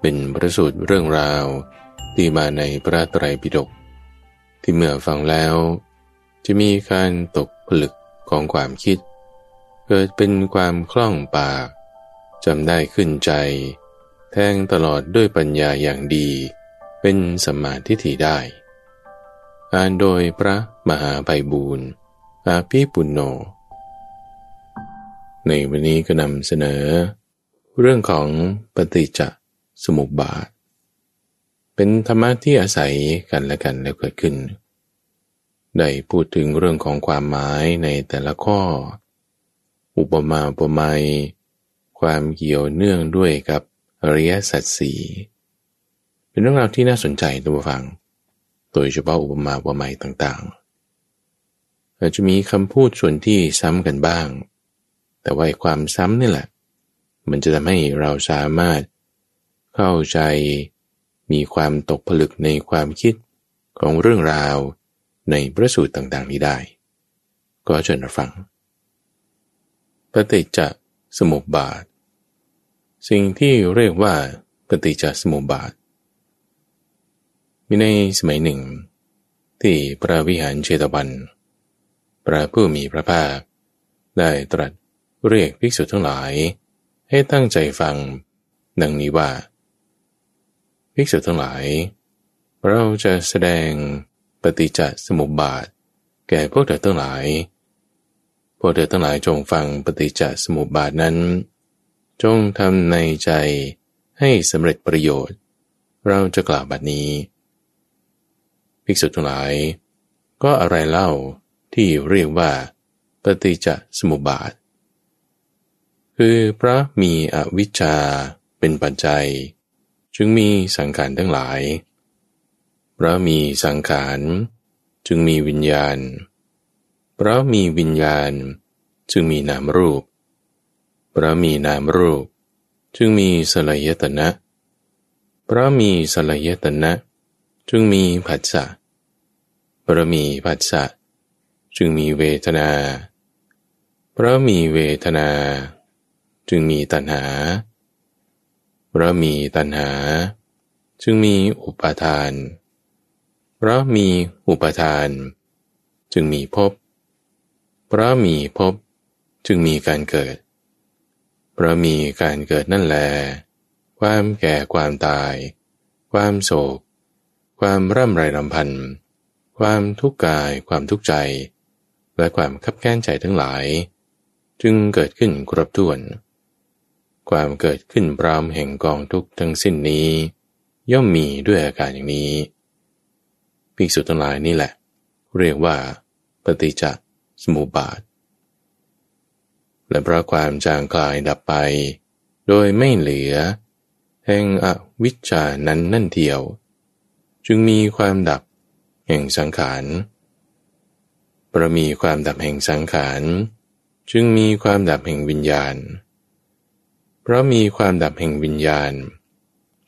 เป็นประสูตรเรื่องราวที่มาในพระไตรปิฎกที่เมื่อฟังแล้ว จะมีการตกผลึกของความคิด เกิดเป็นความคล่องปากจำได้ขึ้นใจ แทงตลอดด้วยปัญญาอย่างดี เป็นสมาทิฏฐิได้อ่านโดยพระมหาไพบูรณ์อาภิปุณโญในวันนี้ก็นำเสนอ เรื่องของปฏิจจ สมุปบาท เป็นธรรมะที่อาศัยกันและกันแล้วเกิดขึ้น ได้พูดถึงเรื่องของความหมายในแต่ละข้อ อุปมาอุปไมยความเกี่ยวเนื่องด้วยกับอริยสัจสี่เป็นเรื่องราวที่น่าสนใจตัวฟัง โดยเฉพาะอุปมาอุปไมยต่างๆอาจจะมีคำพูดส่วนที่ซ้ำกันบ้าง แต่ว่าความซ้ำนี่แหละ มันจะทำให้เราสามารถ เข้าใจ มีความตกผลึกในความคิดของเรื่องราวในพระสูตรต่างๆ นี้ได้ ก็เชิญรับฟังปฏิจจสมุปบาท สิ่งที่เรียกว่าปฏิจจสมุปบาท มีในสมัยหนึ่ง ที่พระวิหารเชตวัน พระผู้มีพระภาค ได้ตรัสเรียกภิกษุทั้งหลาย ให้ตั้งใจฟัง ดังนี้ว่า ภิกษุทั้งหลาย เราจะแสดงปฏิจจสมุปบาท แก่พวกเธอทั้งหลาย พวกเธอทั้งหลายจงฟังปฏิจจสมุปบาทนั้น จงทำในใจให้สำเร็จประโยชน์ เราจะกล่าวบัดนี้ ภิกษุทั้งหลาย ก็อะไรเล่าที่เรียกว่า ปฏิจจสมุปบาท คือพระมีอวิชชาเป็นปัจจัย จึงมีสังขารทั้งหลาย เพราะมีสังขารจึงมีวิญญาณ เพราะมีวิญญาณ จึงมีนามรูป เพราะมีนามรูป จึงมีสลายตนะ เพราะมีสลายตนะ จึงมีผัสสะ เพราะมีผัสสะ จึงมีเวทนา เพราะมีเวทนา จึงมีตัณหา ราะมีตัณหา จึงมีอุปาทาน เพราะมีอุปาทาน จึงมีภพ เพราะมีภพจึงมีการเกิด เพราะมีการเกิดนั่นแล ความแก่ความตาย ความโศก ความร่ำไรรำพัน ความทุกข์กาย ความทุกข์ใจ และความขับแค้นใจทั้งหลาย จึงเกิดขึ้นครบถ้วน ความเกิดขึ้นพร้อมแห่งกองทุกข์ทั้งสิ้นนี้ ย่อมมีด้วยอาการอย่างนี้ภิกษุทั้งหลายนี่แหละ เรียกว่า ปฏิจจสมุปบาท และเพราะความจางคลายดับไป โดยไม่เหลือ แห่งอวิชชานั้นนั่นเดียว จึงมีความดับแห่งสังขารประมีความดับแห่งสังขาร จึงมีความดับแห่งวิญญาณ เพราะมีความดับแห่งวิญญาณ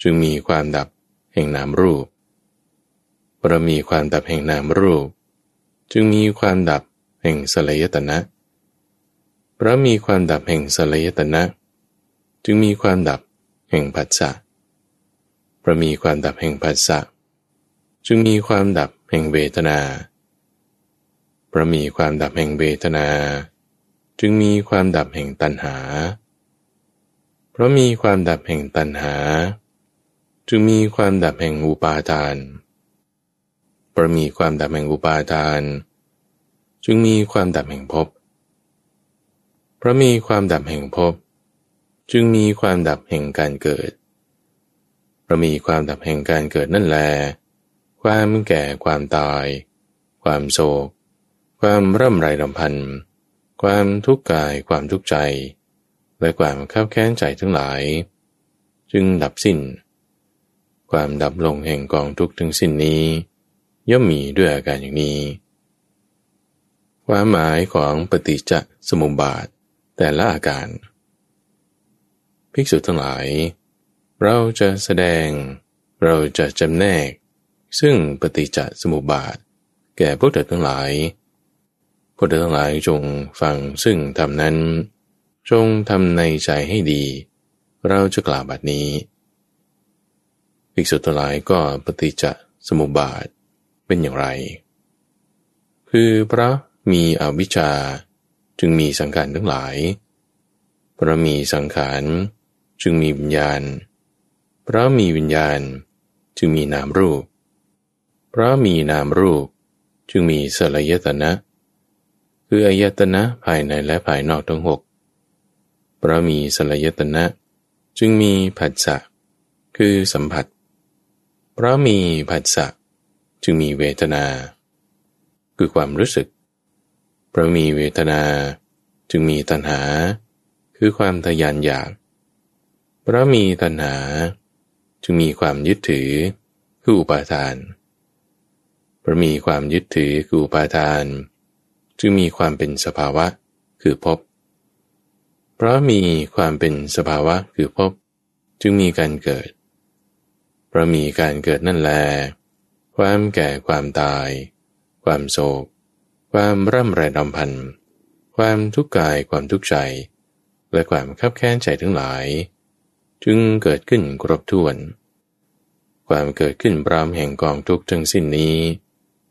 จึงมีความดับแห่งนามรูป เพราะมีความดับแห่งนามรูป จึงมีความดับแห่งสลายตนะ เพราะมีความดับแห่งสลายตนะ จึงมีความดับแห่งผัสสะเพราะมีความดับแห่งผัสสะจึงมีความดับแห่งเวทนา เพราะมีความดับแห่งเวทนา จึงมีความดับแห่งตัณหา ราะมีความดับแห่งตัณหา จึงมีความดับแห่งอุปาทาน เพราะมีความดับแห่งอุปาทาน จึงมีความดับแห่งภพ เพราะมีความดับแห่งภพ จึงมีความดับแห่งการเกิด เพราะมีความดับแห่งการเกิดนั่นแล ความแก่ความตาย ความโศก ความร่ำไรรำพันความทุกข์กายความทุกข์ใจ และความข้าแค้นใจทั้งหลาย จึงดับสิ้น ความดับลงแห่งกองทุกข์ทั้งสิ้นนี้ ย่อมมีด้วยอาการอย่างนี้ความหมายของปฏิจจสมุปบาทแต่ละอาการ ภิกษุทั้งหลาย เราจะแสดง เราจะจำแนก ซึ่งปฏิจจสมุปบาท แก่พวกเธอทั้งหลายพวกเธอทั้งหลายจงฟังซึ่งทำนั้น จงทำในใจให้ดี เราจะกล่าวบัดนี้ภิกษุทั้งหลายก็ปฏิจจสมุปบาทเป็นอย่างไร คือพระมีอวิชชาจึงมีสังขารทั้งหลายเพราะมีสังขารจึงมีวิญญาณเพราะมีวิญญาณจึงมีนามรูปเพราะมีนามรูปจึงมีสลายตนะ คืออายตนะภายในและภายนอกทั้งหก เพราะมีสลายตนะ จึงมีผัสสะคือสัมผัส เพราะมีผัสสะจึงมีเวทนา คือความรู้สึก เพราะมีเวทนา จึงมีตัณหา คือความทยานอยาก เพราะมีตัณหา จึงมีความยึดถือคืออุปาทาน เพราะมีความยึดถือคืออุปาทาน จึงมีความเป็นสภาวะคือพบ เพราะมีความเป็นสภาวะคือพบจึงมีการเกิด เพราะมีการเกิดนั่นแล ความแก่ความตาย ความโศก ความร่ำไรดำพัน ความทุกข์กายความทุกข์ใจ และความขับแค้นใจทั้งหลาย จึงเกิดขึ้นครบถ้วน ความเกิดขึ้นปรามแห่งกองทุกข์ทั้งสิ้นนี้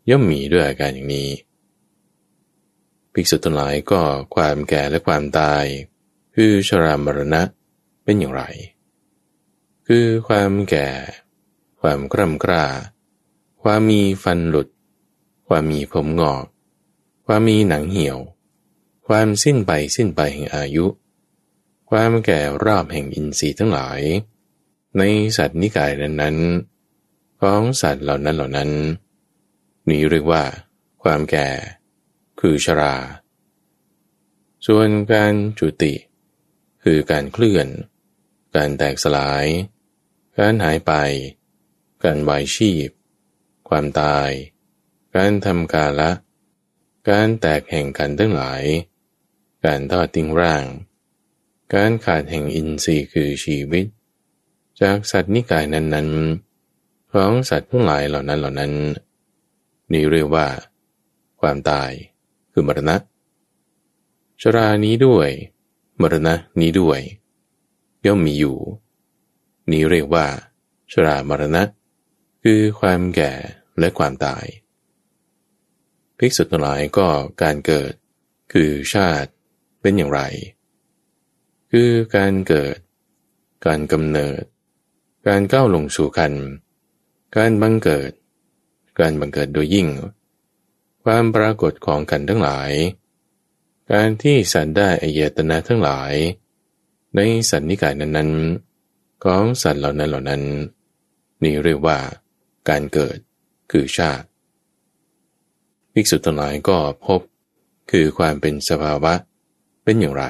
ย่อมมีด้วยอาการอย่างนี้ ภิกษุทั้งหลายก็ความแก่และความตาย คือชรามรณะเป็นอย่างไร คือความแก่ ความกร่ำกร้า ความมีฟันหลุด ความมีผมงอก ความมีหนังเหี่ยว ความสิ้นไปสิ้นไปแห่งอายุ ความแก่รอบแห่งอินทรีย์ทั้งหลาย ในสัตว์นิกายนั้นๆ ของสัตว์เหล่านั้นเหล่านั้น นี้เรียกว่า ความแก่ คือชรา ส่วนการจุติ คือการเคลื่อน การแตกสลาย การหายไป การวายชีพ ความตาย การทำกาละ การแตกแห่งกันทั้งหลาย การทอดทิ้งร่าง การขาดแห่งอินทรีย์คือชีวิต จากสัตว์นิกายนั้นๆ ของสัตว์ทั้งหลายเหล่านั้นเหล่านั้น นี่เรียกว่า ความตายคือมรณะชรานี้ด้วย มรณะนี้ด้วย ย่อมมีอยู่ นี้เรียกว่า ชรามรณะ คือความแก่และความตายภิกษุทั้งหลายก็การเกิด คือชาติเป็นอย่างไร คือการเกิด การกำเนิด การก้าวลงสู่คัน การบังเกิด การบังเกิดโดยยิ่ง ความปรากฏของกันทั้งหลาย การที่สัตว์ได้อายตนะทั้งหลาย ในสัตว์นิกายนั้นๆ ของสัตว์เหล่านั้นเหล่านั้น นี่เรียกว่า การเกิดคือชาติภิกษุทั้งหลายก็พบคือความเป็นสภาวะเป็นอย่างไร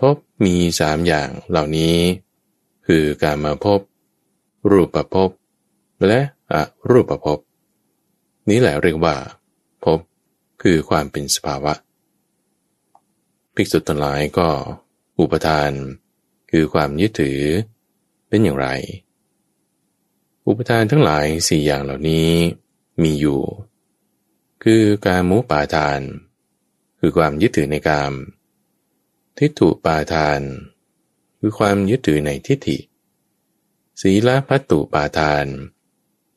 พบมีสามอย่างเหล่านี้ คือการมาพบ รูปประพบ และอรูปประพบ นี้แหละเรียกว่า พบ คือความเป็นสภาวะ ภิกษุทั้งหลายก็อุปทาน คือความยึดถือเป็นอย่างไร อุปทานทั้งหลายสี่อย่างเหล่านี้มีอยู่ คือการมุปาทาน คือความยึดถือในกาม ทิฏฐุปาทาน คือความยึดถือในทิฏฐิ ศีลพัตตุปาทาน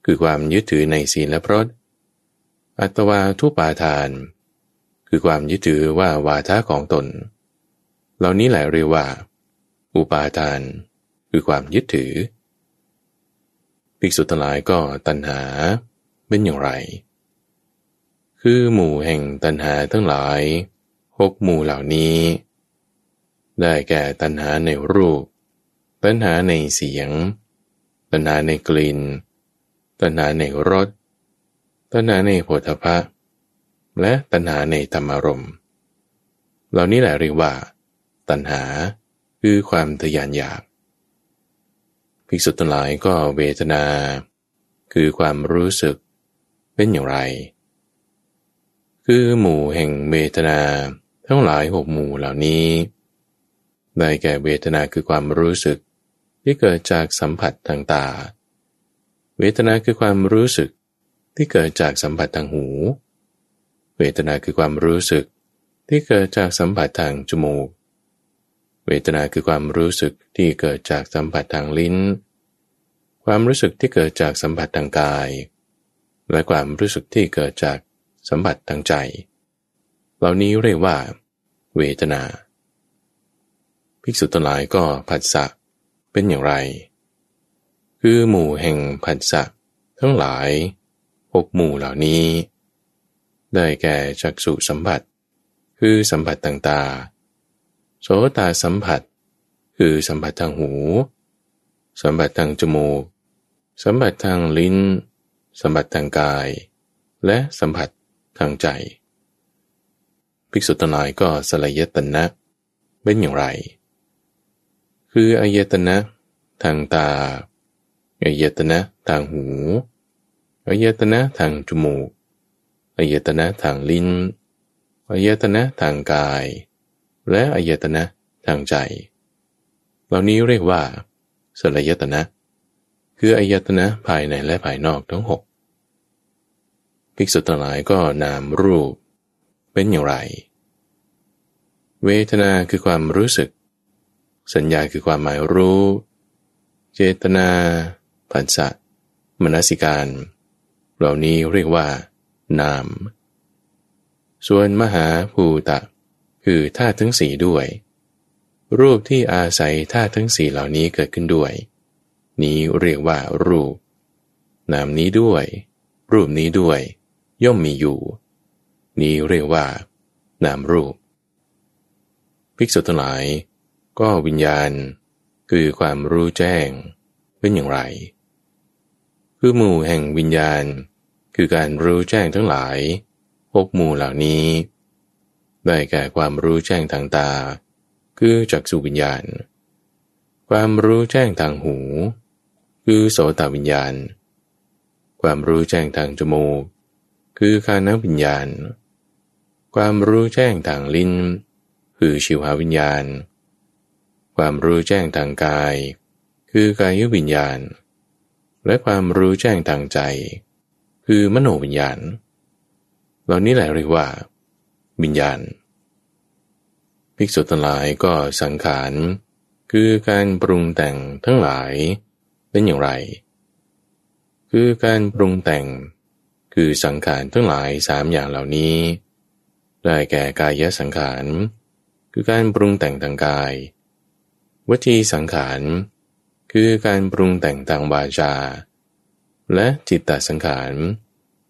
คือความยึดถือในศีลและพรต อัตวาทุปาทาน คือความยึดถือว่าวาทะของตน เหล่านี้แหละเรียกว่า อุปาทาน คือความยึดถือภิกษุทั้งหลายก็ตัณหาเป็นอย่างไร คือหมู่แห่งตัณหาทั้งหลายหกหมู่เหล่านี้ ได้แก่ตัณหาในรูป ตัณหาในเสียง ตัณหาในกลิ่น ตัณหาในรส ตัณหาในโผฏฐะและตัณหาในธรรมารมเหล่านี้แหละเรียกว่า ตัณหาคือความทยานอยากภิกษุทั้งหลายก็เวทนา คือความรู้สึกเป็นอย่างไร คือหมู่แห่งเวทนาทั้งหลายหกหมู่เหล่านี้ ได้แก่เวทนาคือความรู้สึกที่เกิดจากสัมผัสทางตา เวทนาคือความรู้สึก ที่เกิดจากสัมผัสทางหู เวทนาคือความรู้สึก ที่เกิดจากสัมผัสทางจมูก เวทนาคือความรู้สึกที่เกิดจากสัมผัสทางลิ้น ความรู้สึกที่เกิดจากสัมผัสทางกาย และความรู้สึกที่เกิดจากสัมผัสทางใจ เหล่านี้เรียกว่า เวทนา ภิกษุทั้งหลายก็ผัสสะเป็นอย่างไร คือหมู่แห่งผัสสะทั้งหลาย กหมู่เหล่านี้ ได้แก่จักสุสัมผัส คือสัมผัสต่างๆ โสตสัมผัส คือสัมผัสทางหู สัมผัสทางจมูก สัมผัสทางลิ้น สัมผัสทางกาย และสัมผัสทางใจ ภิกษุทั้งหลายก็สลายตนะเป็นอย่างไร คืออายตนะทางตาอายตนะทางหู อายตนะทางจมูกอายตนะทางลิ้นอายตนะทางกาย และอายตนะทางใจ เหล่านี้เรียกว่าสลายตนะ คืออายตนะภายในและภายนอกทั้งหกภิกษุทั้งหลายก็นามรูปเป็นอย่างไร เวทนาคือความรู้สึก สัญญาคือความหมายรู้ เจตนาผัสสะมนสิการ เหล่านี้เรียกว่า นาม ส่วนมหาภูตะ คือธาตุทั้งสี่ด้วย รูปที่อาศัยธาตุทั้งสี่เหล่านี้เกิดขึ้นด้วย นี้เรียกว่ารูป นามนี้ด้วย รูปนี้ด้วย ย่อมมีอยู่ นี้เรียกว่า นามรูป ภิกษุทั้งหลาย ก็วิญญาณ คือความรู้แจ้งเป็นอย่างไร คือหมู่แห่งวิญญาณ คือการรู้แจ้งทั้งหลายกหมู่เหล่านี้ ได้แก่ความรู้แจ้งทางตา คือจักษุวิญญาณ ความรู้แจ้งทางหู คือโสตวิญญาณ ความรู้แจ้งทางจมูก คือคานวิญญาณ ความรู้แจ้งทางลิ้น คือชิวหาวิญญาณ ความรู้แจ้งทางกาย คือกายวิญญาณ และความรู้แจ้งทางใจ คือมโนวิญญาณ เหล่านี้แหละเรียกว่า วิญญาณ ภิกษุทั้งหลายก็สังขาร คือการปรุงแต่งทั้งหลายเป็นอย่างไร คือการปรุงแต่ง คือสังขารทั้งหลายสามอย่างเหล่านี้ ได้แก่กายสังขาร คือการปรุงแต่งทางกาย วจีสังขาร คือการปรุงแต่งทางวาจา และจิตตสังขาร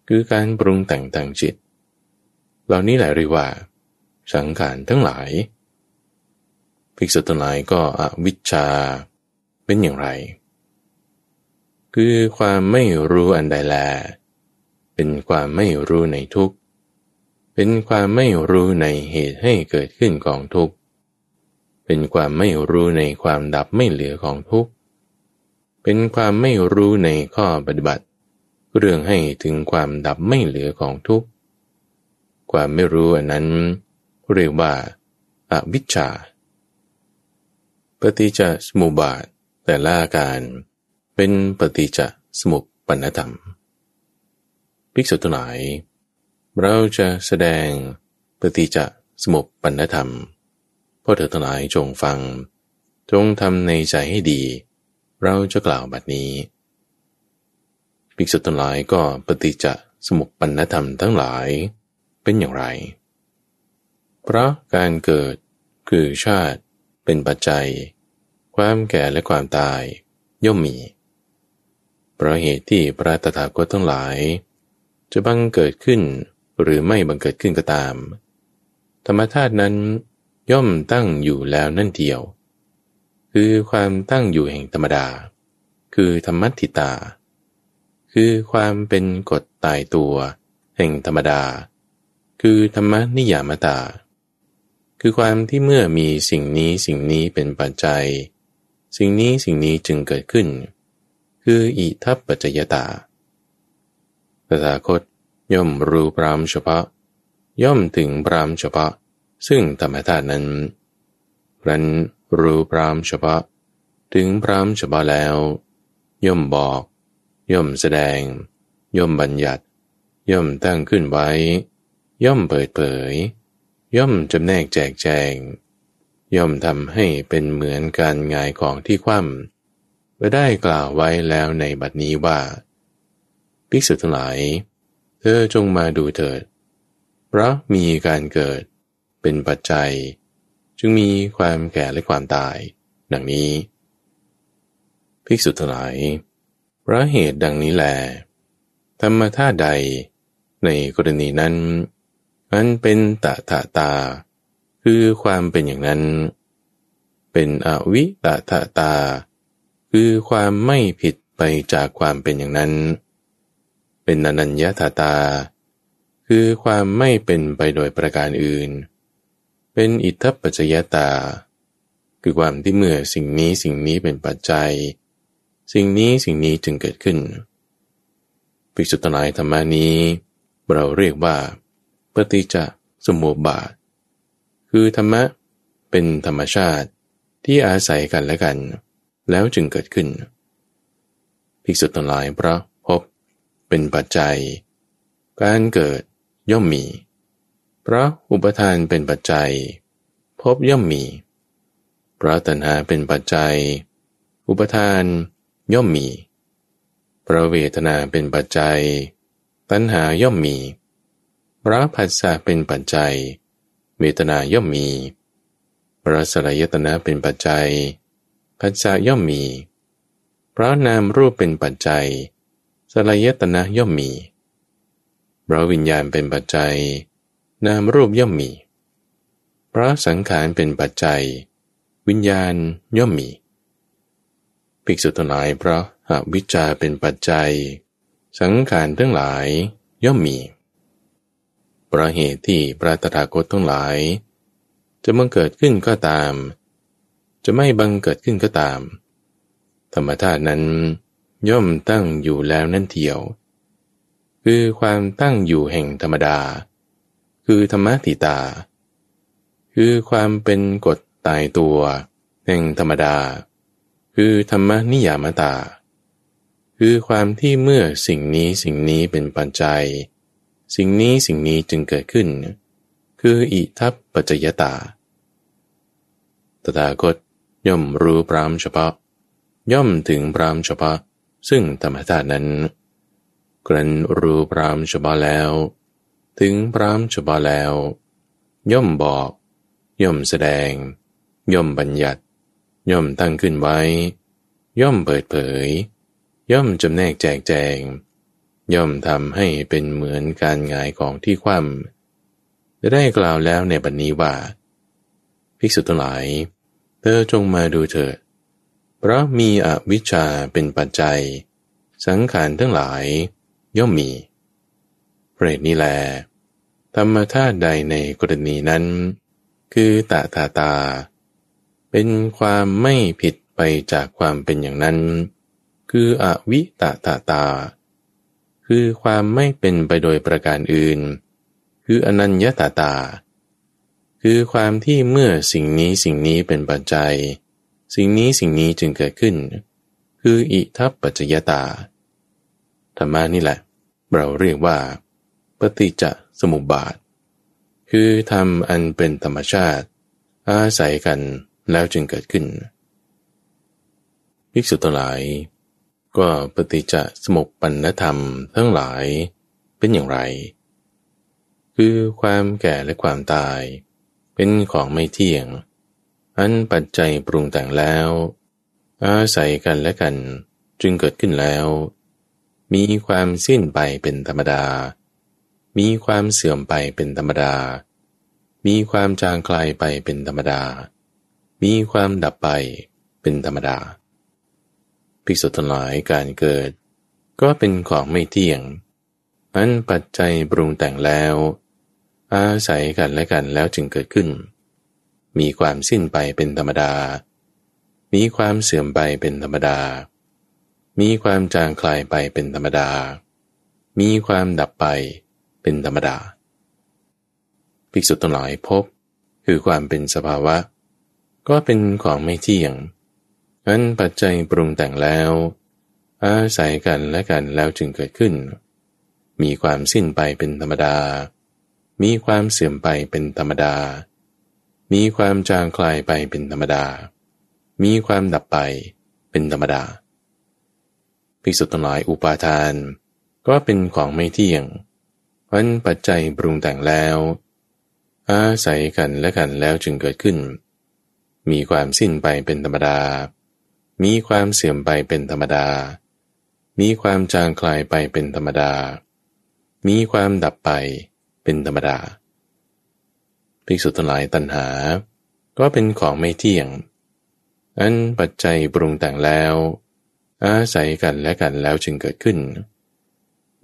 คือการปรุงแต่งทางจิต เหล่านี้แหละเรียกว่า สังขารทั้งหลายภิกษุทั้งหลายก็อวิชชาเป็นอย่างไร คือความไม่รู้อันใดแล เป็นความไม่รู้ในทุกเป็นความไม่รู้ในเหตุให้เกิดขึ้นของทุกเป็นความไม่รู้ในความดับไม่เหลือของทุก เป็นความไม่รู้ในข้อปฏิบัติ เรื่องให้ถึงความดับไม่เหลือของทุกข์ความไม่รู้อันนั้น เรียกว่าอาวิชชา ปฏิจจสมุปบาทแต่ละาการเป็นปฏิจจสมุปปนธรรมภิกษุทั้งหลาย เราจะแสดงปฏิจจสมุปปนธรรมเพราะเธอทั้งหลายจงฟัง จงทำในใจให้ดี เราจะกล่าวบัดนี้ภิกษุทั้งหลายก็ปฏิจจสมุปปนธรรมทั้งหลายเป็นอย่างไร เพราะการเกิดคือชาติเป็นปัจจัย ความแก่และความตายย่อมมี เพราะเหตุที่พระตถาคตทั้งหลาย จะบังเกิดขึ้นหรือไม่บังเกิดขึ้นก็ตาม ธรรมธาตุนั้นย่อมตั้งอยู่แล้วนั่นเดียว คือความตั้งอยู่แห่งธรรมดา คือธรรมัติตา คือความเป็นกฎตายตัว แห่งธรรมดา คือธรรมนิยามตา คือความที่เมื่อมีสิ่งนี้สิ่งนี้เป็นปัจจัย สิ่งนี้สิ่งนี้จึงเกิดขึ้น คืออิทัปปัจจยตาตถาคตย่อมรู้พรามเฉพาะ ย่อมถึงพรามเฉพาะ ซึ่งธรรมธาตุนั้นรัน รู้พรามเฉพาะ ถึงพรามเฉพาะแล้ว ย่อมบอก ย่อมแสดง ย่อมบัญญัติ ย่อมตั้งขึ้นไว้ ย่อมเปิดเผย ย่อมจำแนกแจกแจง ย่อมทำให้เป็นเหมือนการงายของที่คว่ำไปได้กล่าวไว้แล้วในบัดนี้ว่าภิกษุทั้งหลาย เธอจงมาดูเถิด เพราะมีการเกิดเป็นปัจจัย จึงมีความแก่และความตาย ดังนี้ ภิกษุทั้งหลายพระเหตุดังนี้แหลธรรมธาตุใด ในกรณีนั้นอันเป็นตะตะตา คือความเป็นอย่างนั้น เป็นอวิตะตะตา คือความไม่ผิดไปจากความเป็นอย่างนั้น เป็นอนัญญาตาตา คือความไม่เป็นไปโดยประการอื่น เป็นอิทธปัจจยตา คือความที่เมื่อสิ่งนี้สิ่งนี้เป็นปัจจัย สิ่งนี้สิ่งนี้จึงเกิดขึ้นภิกษุตนายธรรมานี้ เราเรียกว่า ปฏิจจสมุปบาท คือธรรมะเป็นธรรมชาติที่อาศัยกันและกัน แล้วจึงเกิดขึ้นภิกษุตนายเพราะพบเป็นปัจจัย การเกิดย่อมมี เพราะอุปทานเป็นปัจจัย พบย่อมมี เพราะตัณหาเป็นปัจจัย อุปทานย่อมมี เพราะเวทนาเป็นปัจจัย ตัณหาย่อมมี เพราะผัสสะเป็นปัจจัย เวทนาย่อมมี เพราะสลายตนะเป็นปัจจัยผัสสะย่อมมี เพราะนามรูปเป็นปัจจัย สลายตนะย่อมมี เพราะวิญญาณเป็นปัจจัย นามรูปย่อมมี เพราะสังขารเป็นปัจจัย วิญญาณย่อมมี ภิกษุทั้งหลายเพราะอวิชชาเป็นปัจจัย สังขารทั้งหลายย่อมมีเพราะเหตุที่พระตถาคตทั้งหลาย จะบังเกิดขึ้นก็ตาม จะไม่บังเกิดขึ้นก็ตาม ธรรมธาตุนั้นย่อมตั้งอยู่แล้วนั่นเทียว คือความตั้งอยู่แห่งธรรมดา คือธรรมติตา คือความเป็นกฎตายตัวแห่งธรรมดา คือธรรมนิยามตา คือความที่เมื่อสิ่งนี้สิ่งนี้เป็นปัจจัย สิ่งนี้สิ่งนี้จึงเกิดขึ้น คืออิทัปปัจจยตา ตถาคตย่อมรู้พรามเฉพาะ ย่อมถึงพรามเฉพาะ ซึ่งธรรมชาตินั้นกรันรู้พรามเฉบาะแล้ว ถึงพรามฉบาแล้ว ย่อมบอก ย่อมแสดง ย่อมบัญญัติ ย่อมตั้งขึ้นไว้ ย่อมเปิดเผย ย่อมจำแนกแจกแจง ย่อมทำให้เป็นเหมือนการงายของที่คว่ำจะได้กล่าวแล้วในบัดนนี้ว่า ภิกษุทั้งหลาย เธอจงมาดูเถิดเพราะมีอวิชชาเป็นปัจจัย สังขารทั้งหลายย่อมมี เปรตนี้แล ธรรมธาตุใดในกรณีนั้น คือตาตาตา เป็นความไม่ผิดไปจากความเป็นอย่างนั้น คืออวิตาตาตา คือความไม่เป็นไปโดยประการอื่น คืออนัญญาตาตา คือความที่เมื่อสิ่งนี้สิ่งนี้เป็นปัจจัย สิ่งนี้สิ่งนี้จึงเกิดขึ้น คืออิทัปปัจจยตาธรรมานี่แหละ เราเรียกว่า ปฏิจจสมุปบาท คือทำอันเป็นธรรมชาติ อาศัยกันแล้วจึงเกิดขึ้นภิกษุทั้งหลาย ก็ปฏิจจสมุปปันธรรมทั้งหลายเป็นอย่างไร คือความแก่และความตาย เป็นของไม่เที่ยง อันปัจจัยปรุงแต่งแล้ว อาศัยกันและกันจึงเกิดขึ้นแล้ว มีความสิ้นไปเป็นธรรมดา มีความเสื่อมไปเป็นธรรมดา มีความจางคลายไปเป็นธรรมดา มีความดับไปเป็นธรรมดา ภิกษุทั้งหลายการเกิด ก็เป็นของไม่เที่ยง อันปัจจัยปรุงแต่งแล้ว อาศัยกันและกันแล้วจึงเกิดขึ้น มีความสิ้นไปเป็นธรรมดา มีความเสื่อมไปเป็นธรรมดา มีความจางคลายไปเป็นธรรมดา มีความดับไป เป็นธรรมดา ภิกษุทั้งหลายพบคือความเป็นสภาวะ ก็เป็นของไม่เที่ยงอันปัจจัยปรุงแต่งแล้ว อาศัยกันและกันแล้วจึงเกิดขึ้น มีความสิ้นไปเป็นธรรมดา มีความเสื่อมไปเป็นธรรมดา มีความจางคลายไปเป็นธรรมดา มีความดับไปเป็นธรรมดาภิกษุทั้งหลายอุปาทาน ก็เป็นของไม่เที่ยง อันปัจจัยปรุงแต่งแล้ว อาศัยกันและกันแล้วจึงเกิดขึ้น มีความสิ้นไปเป็นธรรมดา มีความเสื่อมไปเป็นธรรมดา มีความจางคลายไปเป็นธรรมดา มีความดับไปเป็นธรรมดาภิกษุทั้งหลายตัณหา ก็เป็นของไม่เที่ยง อันปัจจัยปรุงแต่งแล้ว อาศัยกันและกันแล้วจึงเกิดขึ้น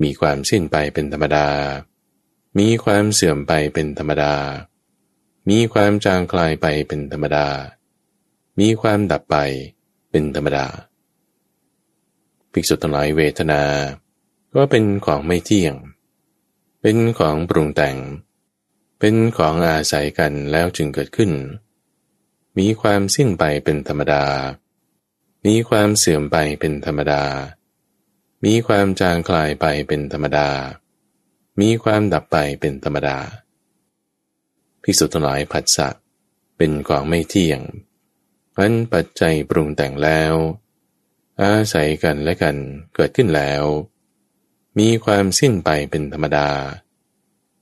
มีความสิ้นไปเป็นธรรมดา มีความเสื่อมไปเป็นธรรมดา มีความจางคลายไปเป็นธรรมดา มีความดับไปเป็นธรรมดา ภิกษุทั้งหลายเวทนา ก็เป็นของไม่เที่ยง เป็นของปรุงแต่ง เป็นของอาศัยกันแล้วจึงเกิดขึ้น มีความสิ้นไปเป็นธรรมดา มีความเสื่อมไปเป็นธรรมดา มีความจางคลายไปเป็นธรรมดา มีความดับไปเป็นธรรมดา ภิกษุทั้งหลายผัสสะเป็นของไม่เที่ยงอันปัจจัยปรุงแต่งแล้ว อาศัยกันและกันเกิดขึ้นแล้ว มีความสิ้นไปเป็นธรรมดา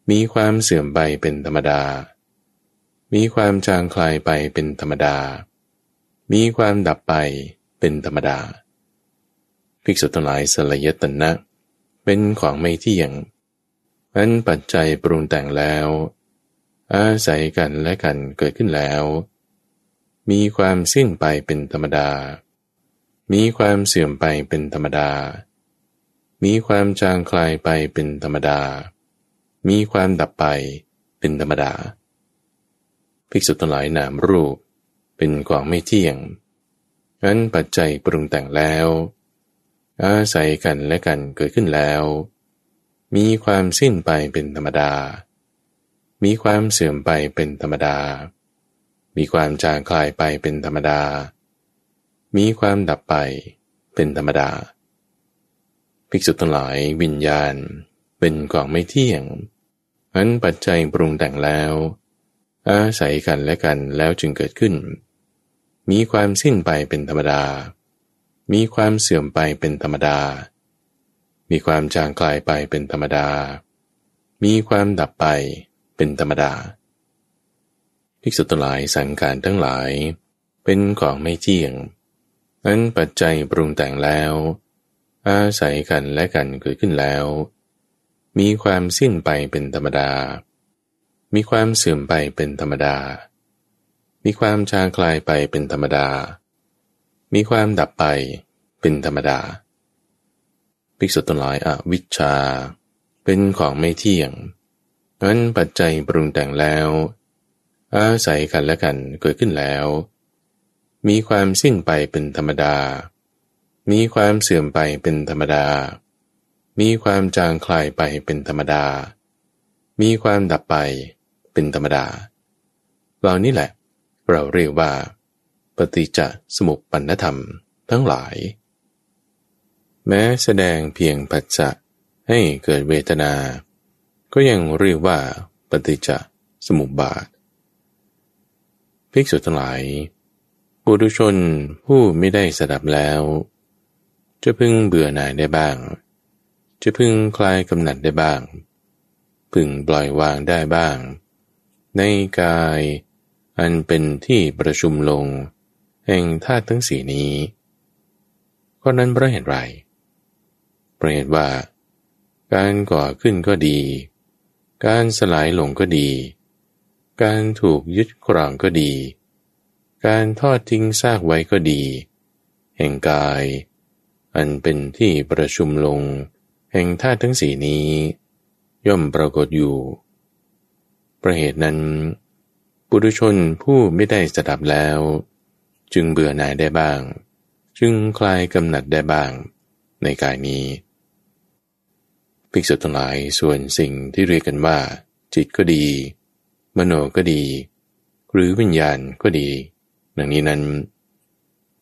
มีความเสื่อมไปเป็นธรรมดา มีความจางคลายไปเป็นธรรมดา มีความดับไปเป็นธรรมดา ภิกษุทั้งหลายสลายตนะ เป็นของไม่เที่ยงอันปัจจัยปรุงแต่งแล้ว อาศัยกันและกันเกิดขึ้นแล้ว มีความสิ้นไปเป็นธรรมดา มีความเสื่อมไปเป็นธรรมดา มีความจางคลายไปเป็นธรรมดา มีความดับไปเป็นธรรมดา ภิกษุทั้งหลายนามรูป เป็นของไม่เที่ยงนั้นปัจจัยปรุงแต่งแล้ว อาศัยกันและกันเกิดขึ้นแล้ว มีความสิ้นไปเป็นธรรมดา มีความเสื่อมไปเป็นธรรมดา มีความจางคลายไปเป็นธรรมดา มีความดับไปเป็นธรรมดา ภิกษุทั้งหลายวิญญาณเป็นของไม่เที่ยงอันปัจจัยปรุงแต่งแล้ว อาศัยกันและกันแล้วจึงเกิดขึ้น มีความสิ้นไปเป็นธรรมดา มีความเสื่อมไปเป็นธรรมดา มีความจางคลายไปเป็นธรรมดา มีความดับไปเป็นธรรมดาภิกษุทั้งหลายสังการทั้งหลาย เป็นของไม่เที่ยงอันปัจจัยปรุงแต่งแล้ว อาศัยกันและกันเกิดขึ้นแล้ว มีความสิ้นไปเป็นธรรมดา มีความเสื่อมไปเป็นธรรมดา มีความชางคลายไปเป็นธรรมดา มีความดับไปเป็นธรรมดา ภิกษุทั้งหลายอวิชชา เป็นของไม่เที่ยงอันปัจจัยปรุงแต่งแล้ว อาศัยกันและกันเกิดขึ้นแล้ว มีความสิ้นไปเป็นธรรมดา มีความเสื่อมไปเป็นธรรมดา มีความจางคลายไปเป็นธรรมดา มีความดับไปเป็นธรรมดา เหล่านี้แหละ เราเรียกว่า ปฏิจจสมุปปนธรรมทั้งหลาย แม้แสดงเพียงปัจจะให้เกิดเวทนา ก็ยังเรียกว่าปฏิจจสมุปบาท ภิกษุทั้งหลายบุรุชนผู้ไม่ได้สดับแล้ว จะพึงเบื่อหน่ายได้บ้าง จะพึงคลายกำหนัดได้บ้าง พึงปล่อยวางได้บ้าง ในกายอันเป็นที่ประชุมลง แห่งธาตุทั้งสี่นี้ก็นั้นเพราะเหตุไรเพราะเหตุว่า การก่อขึ้นก็ดี การสลายลงก็ดี การถูกยึดครองก็ดี การทอดทิ้งซากไว้ก็ดี แห่งกาย อันเป็นที่ประชุมลง แห่งธาตุทั้งสี่นี้ ย่อมปรากฏอยู่ ประเหตุนั้น ปุถุชนผู้ไม่ได้สดับแล้ว จึงเบื่อหน่ายได้บ้าง จึงคลายกำหนัดได้บ้าง ในกายนี้ ภิกษุทั้งหลายส่วนสิ่งที่เรียกกันว่า จิตก็ดี มโนก็ดี หรือวิญญาณก็ดี ดังนี้นั้น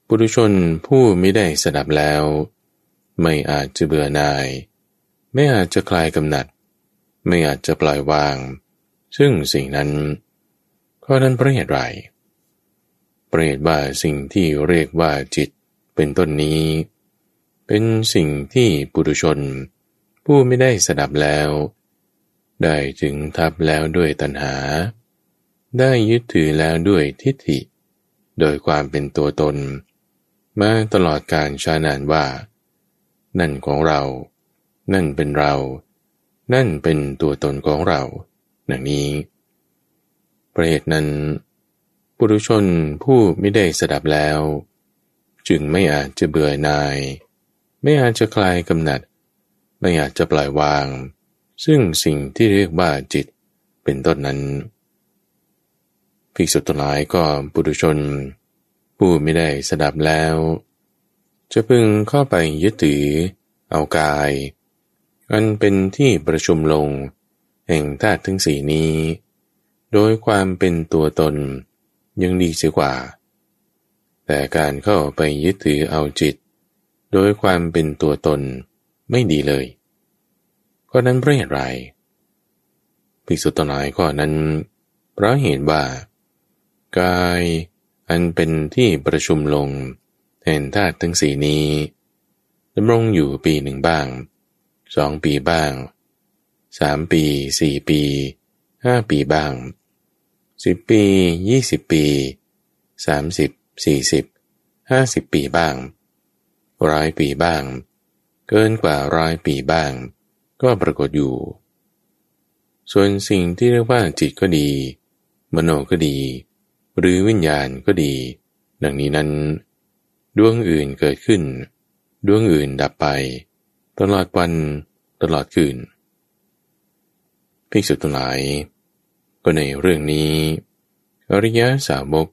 ปุถุชนผู้ไม่ได้สดับแล้ว ไม่อาจจะเบื่อหน่าย ไม่อาจจะคลายกำหนัด ไม่อาจจะปล่อยวาง ซึ่งสิ่งนั้น ก็นั้นเพราะเหตุไร เปรตว่าสิ่งที่เรียกว่าจิตเป็นต้นนี้ เป็นสิ่งที่ปุถุชน ผู้ไม่ได้สดับแล้ว ได้ถึงทับแล้วด้วยตัณหา ได้ยึดถือแล้วด้วยทิฏฐิ โดยความเป็นตัวตน มาตลอดการชานานว่า นั่นของเรา นั่นเป็นเรา นั่นเป็นตัวตนของเรา ดังนี้เปรตนั้น ปุถุชนผู้ไม่ได้สดับแล้ว จึงไม่อาจจะเบื่อหน่าย ไม่อาจจะคลายกำหนัด ไม่อาจจะปล่อยวาง ซึ่งสิ่งที่เรียกว่าจิตเป็นต้นนั้นภิกษุทั้งหลายก็ปุถุชน ผู้ไม่ได้สดับแล้ว จะพึงเข้าไปยึดถือ เอากาย อันเป็นที่ประชุมลง แห่งธาตุทั้งสี่นี้ โดยความเป็นตัวตน ยังดีเสียกว่า แต่การเข้าไปยึดถือเอาจิต โดยความเป็นตัวตนไม่ดีเลย ก็นั้นเพราะเหตุไรภิกษุตนายข้อนั้น เพราะเหตุว่า กายอันเป็นที่ประชุมลงแทนธาตุทั้งสี่นี้ดำรงอยู่ปีหนึ่งบ้างสองปีบ้างสามปีสี่ปีห้าปีบ้าง สิบปียี่สิบปีสามสิบสี่สิบห้าสิบปีบ้างร้อยปีบ้าง เกินกว่าร้อยปีบ้าง ก็ปรากฏอยู่ ส่วนสิ่งที่เรียกว่าจิตก็ดี มโนก็ดี หรือวิญญาณก็ดี ดังนี้นั้น ดวงอื่นเกิดขึ้น ดวงอื่นดับไป ตลอดวันตลอดคืนภิกษุทั้งหลาย ก็ในเรื่องนี้ อริยสาวก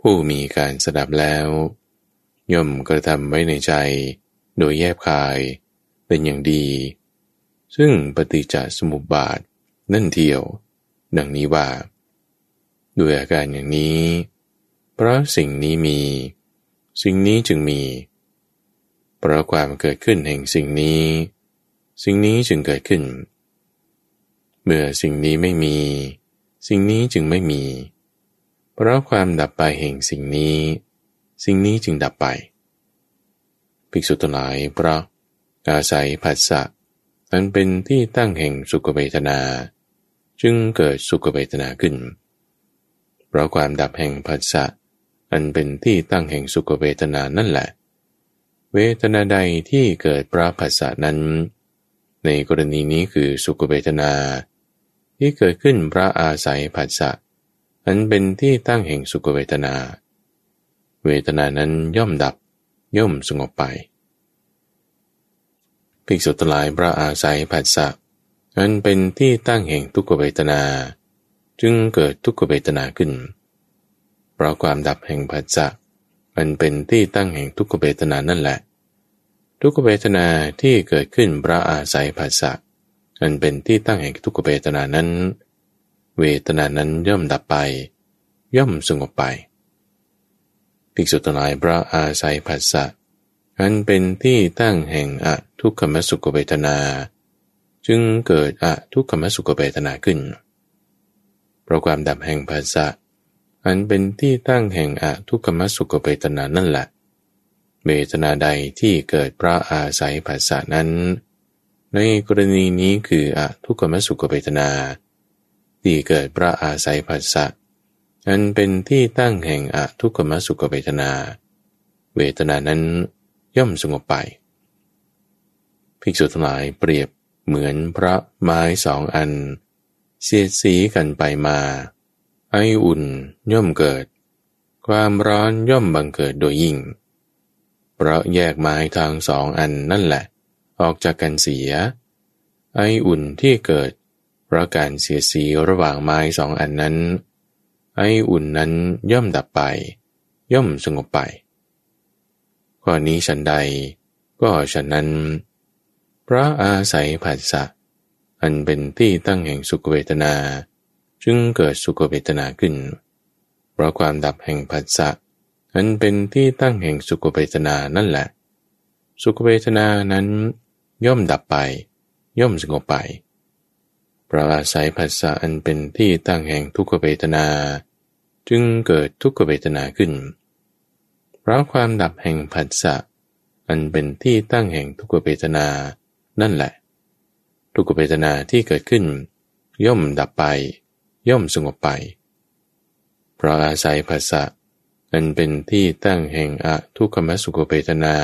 ผู้มีการสดับแล้ว ย่อมกระทำไว้ในใจ โดยแยบคายเป็นอย่างดี ซึ่งปฏิจจสมุปบาทนั่นเทียว ดังนี้ว่า ด้วยอาการอย่างนี้ เพราะสิ่งนี้มี สิ่งนี้จึงมี เพราะความเกิดขึ้นแห่งสิ่งนี้ สิ่งนี้จึงเกิดขึ้นเมื่อสิ่งนี้ไม่มี สิ่งนี้จึงไม่มี เพราะความดับไปแห่งสิ่งนี้ สิ่งนี้จึงดับไป ภิกษุทั้งหลายเพราะอาศัยผัสสะอันเป็นที่ตั้งแห่งสุขเวทนา จึงเกิดสุขเวทนาขึ้น เพราะความดับแห่งผัสสะอันเป็นที่ตั้งแห่งสุขเวทนานั่นแหละ เวทนาใดที่เกิดเพราะผัสสะนั้น ในกรณีนี้คือสุขเวทนา ที่เกิดขึ้นพระอาศัยผัสสะอันเป็นที่ตั้งแห่งสุขเวทนา เวทนานั้นย่อมดับย่อมสงบไป ภิกษุทลายพระอาศัยผัสสะอันเป็นที่ตั้งแห่งทุกขเวทนา จึงเกิดทุกขเวทนาขึ้น เพราะความดับแห่งผัสสะอันเป็นที่ตั้งแห่งทุกขเวทนานั่นแหละ ทุกขเวทนาที่เกิดขึ้นพระอาศัยผัสสะ อันเป็นที่ตั้งแห่งทุกขเวทนานั้น เวทนานั้นย่อมดับไป ย่อมสงบไปภิกษุทั้งหลายพระอาศัยผัสสะอันเป็นที่ตั้งแห่งอะทุกขมสุขเวทนา จึงเกิดอะทุกขมสุขเวทนาขึ้น เพราะความดับแห่งผัสสะอันเป็นที่ตั้งแห่งอะทุกขมสุขเวทนานั่นแหละเวทนาใดที่เกิดพระอาศัยผัสสะนั้น ในกรณีนี้คืออทุกขมสุขเวทนา ที่เกิดพระอาศัยผัสสะอันเป็นที่ตั้งแห่งอทุกขมสุขเวทนา เวทนานั้นย่อมสงบไป ภิกษุทั้งหลายเปรียบเหมือนพระไม้สองอัน เสียดสีกันไปมา ไออุ่นย่อมเกิด ความร้อนย่อมบังเกิดโดยยิ่ง เพราะแยกไม้ทางสองอันนั่นแหละ ออกจากกันเสีย ไออุ่นที่เกิด เพราะการเสียสีระหว่างไม้สองอันนั้น ไออุ่นนั้นย่อมดับไป ย่อมสงบไปข้อนี้ฉันใด ก็ฉะนั้นเพราะอาศัยผัสสะอันเป็นที่ตั้งแห่งสุขเวทนา จึงเกิดสุขเวทนาขึ้น เพราะความดับแห่งผัสสะอันเป็นที่ตั้งแห่งสุขเวทนานั่นแหละ สุขเวทนานั้น ย่อมดับไป ย่อมสงบไปเพราะอาศัยผัสสะอันเป็นที่ตั้งแห่งทุกขเวทนา จึงเกิดทุกขเวทนาขึ้น เพราะความดับแห่งผัสสะอันเป็นที่ตั้งแห่งทุกขเวทนา นั่นแหละ ทุกขเวทนาที่เกิดขึ้น ย่อมดับไป ย่อมสงบไป เพราะอาศัยภาษะอันเป็นที่ตั้งแห่งอะทุกขมสุขเวทนา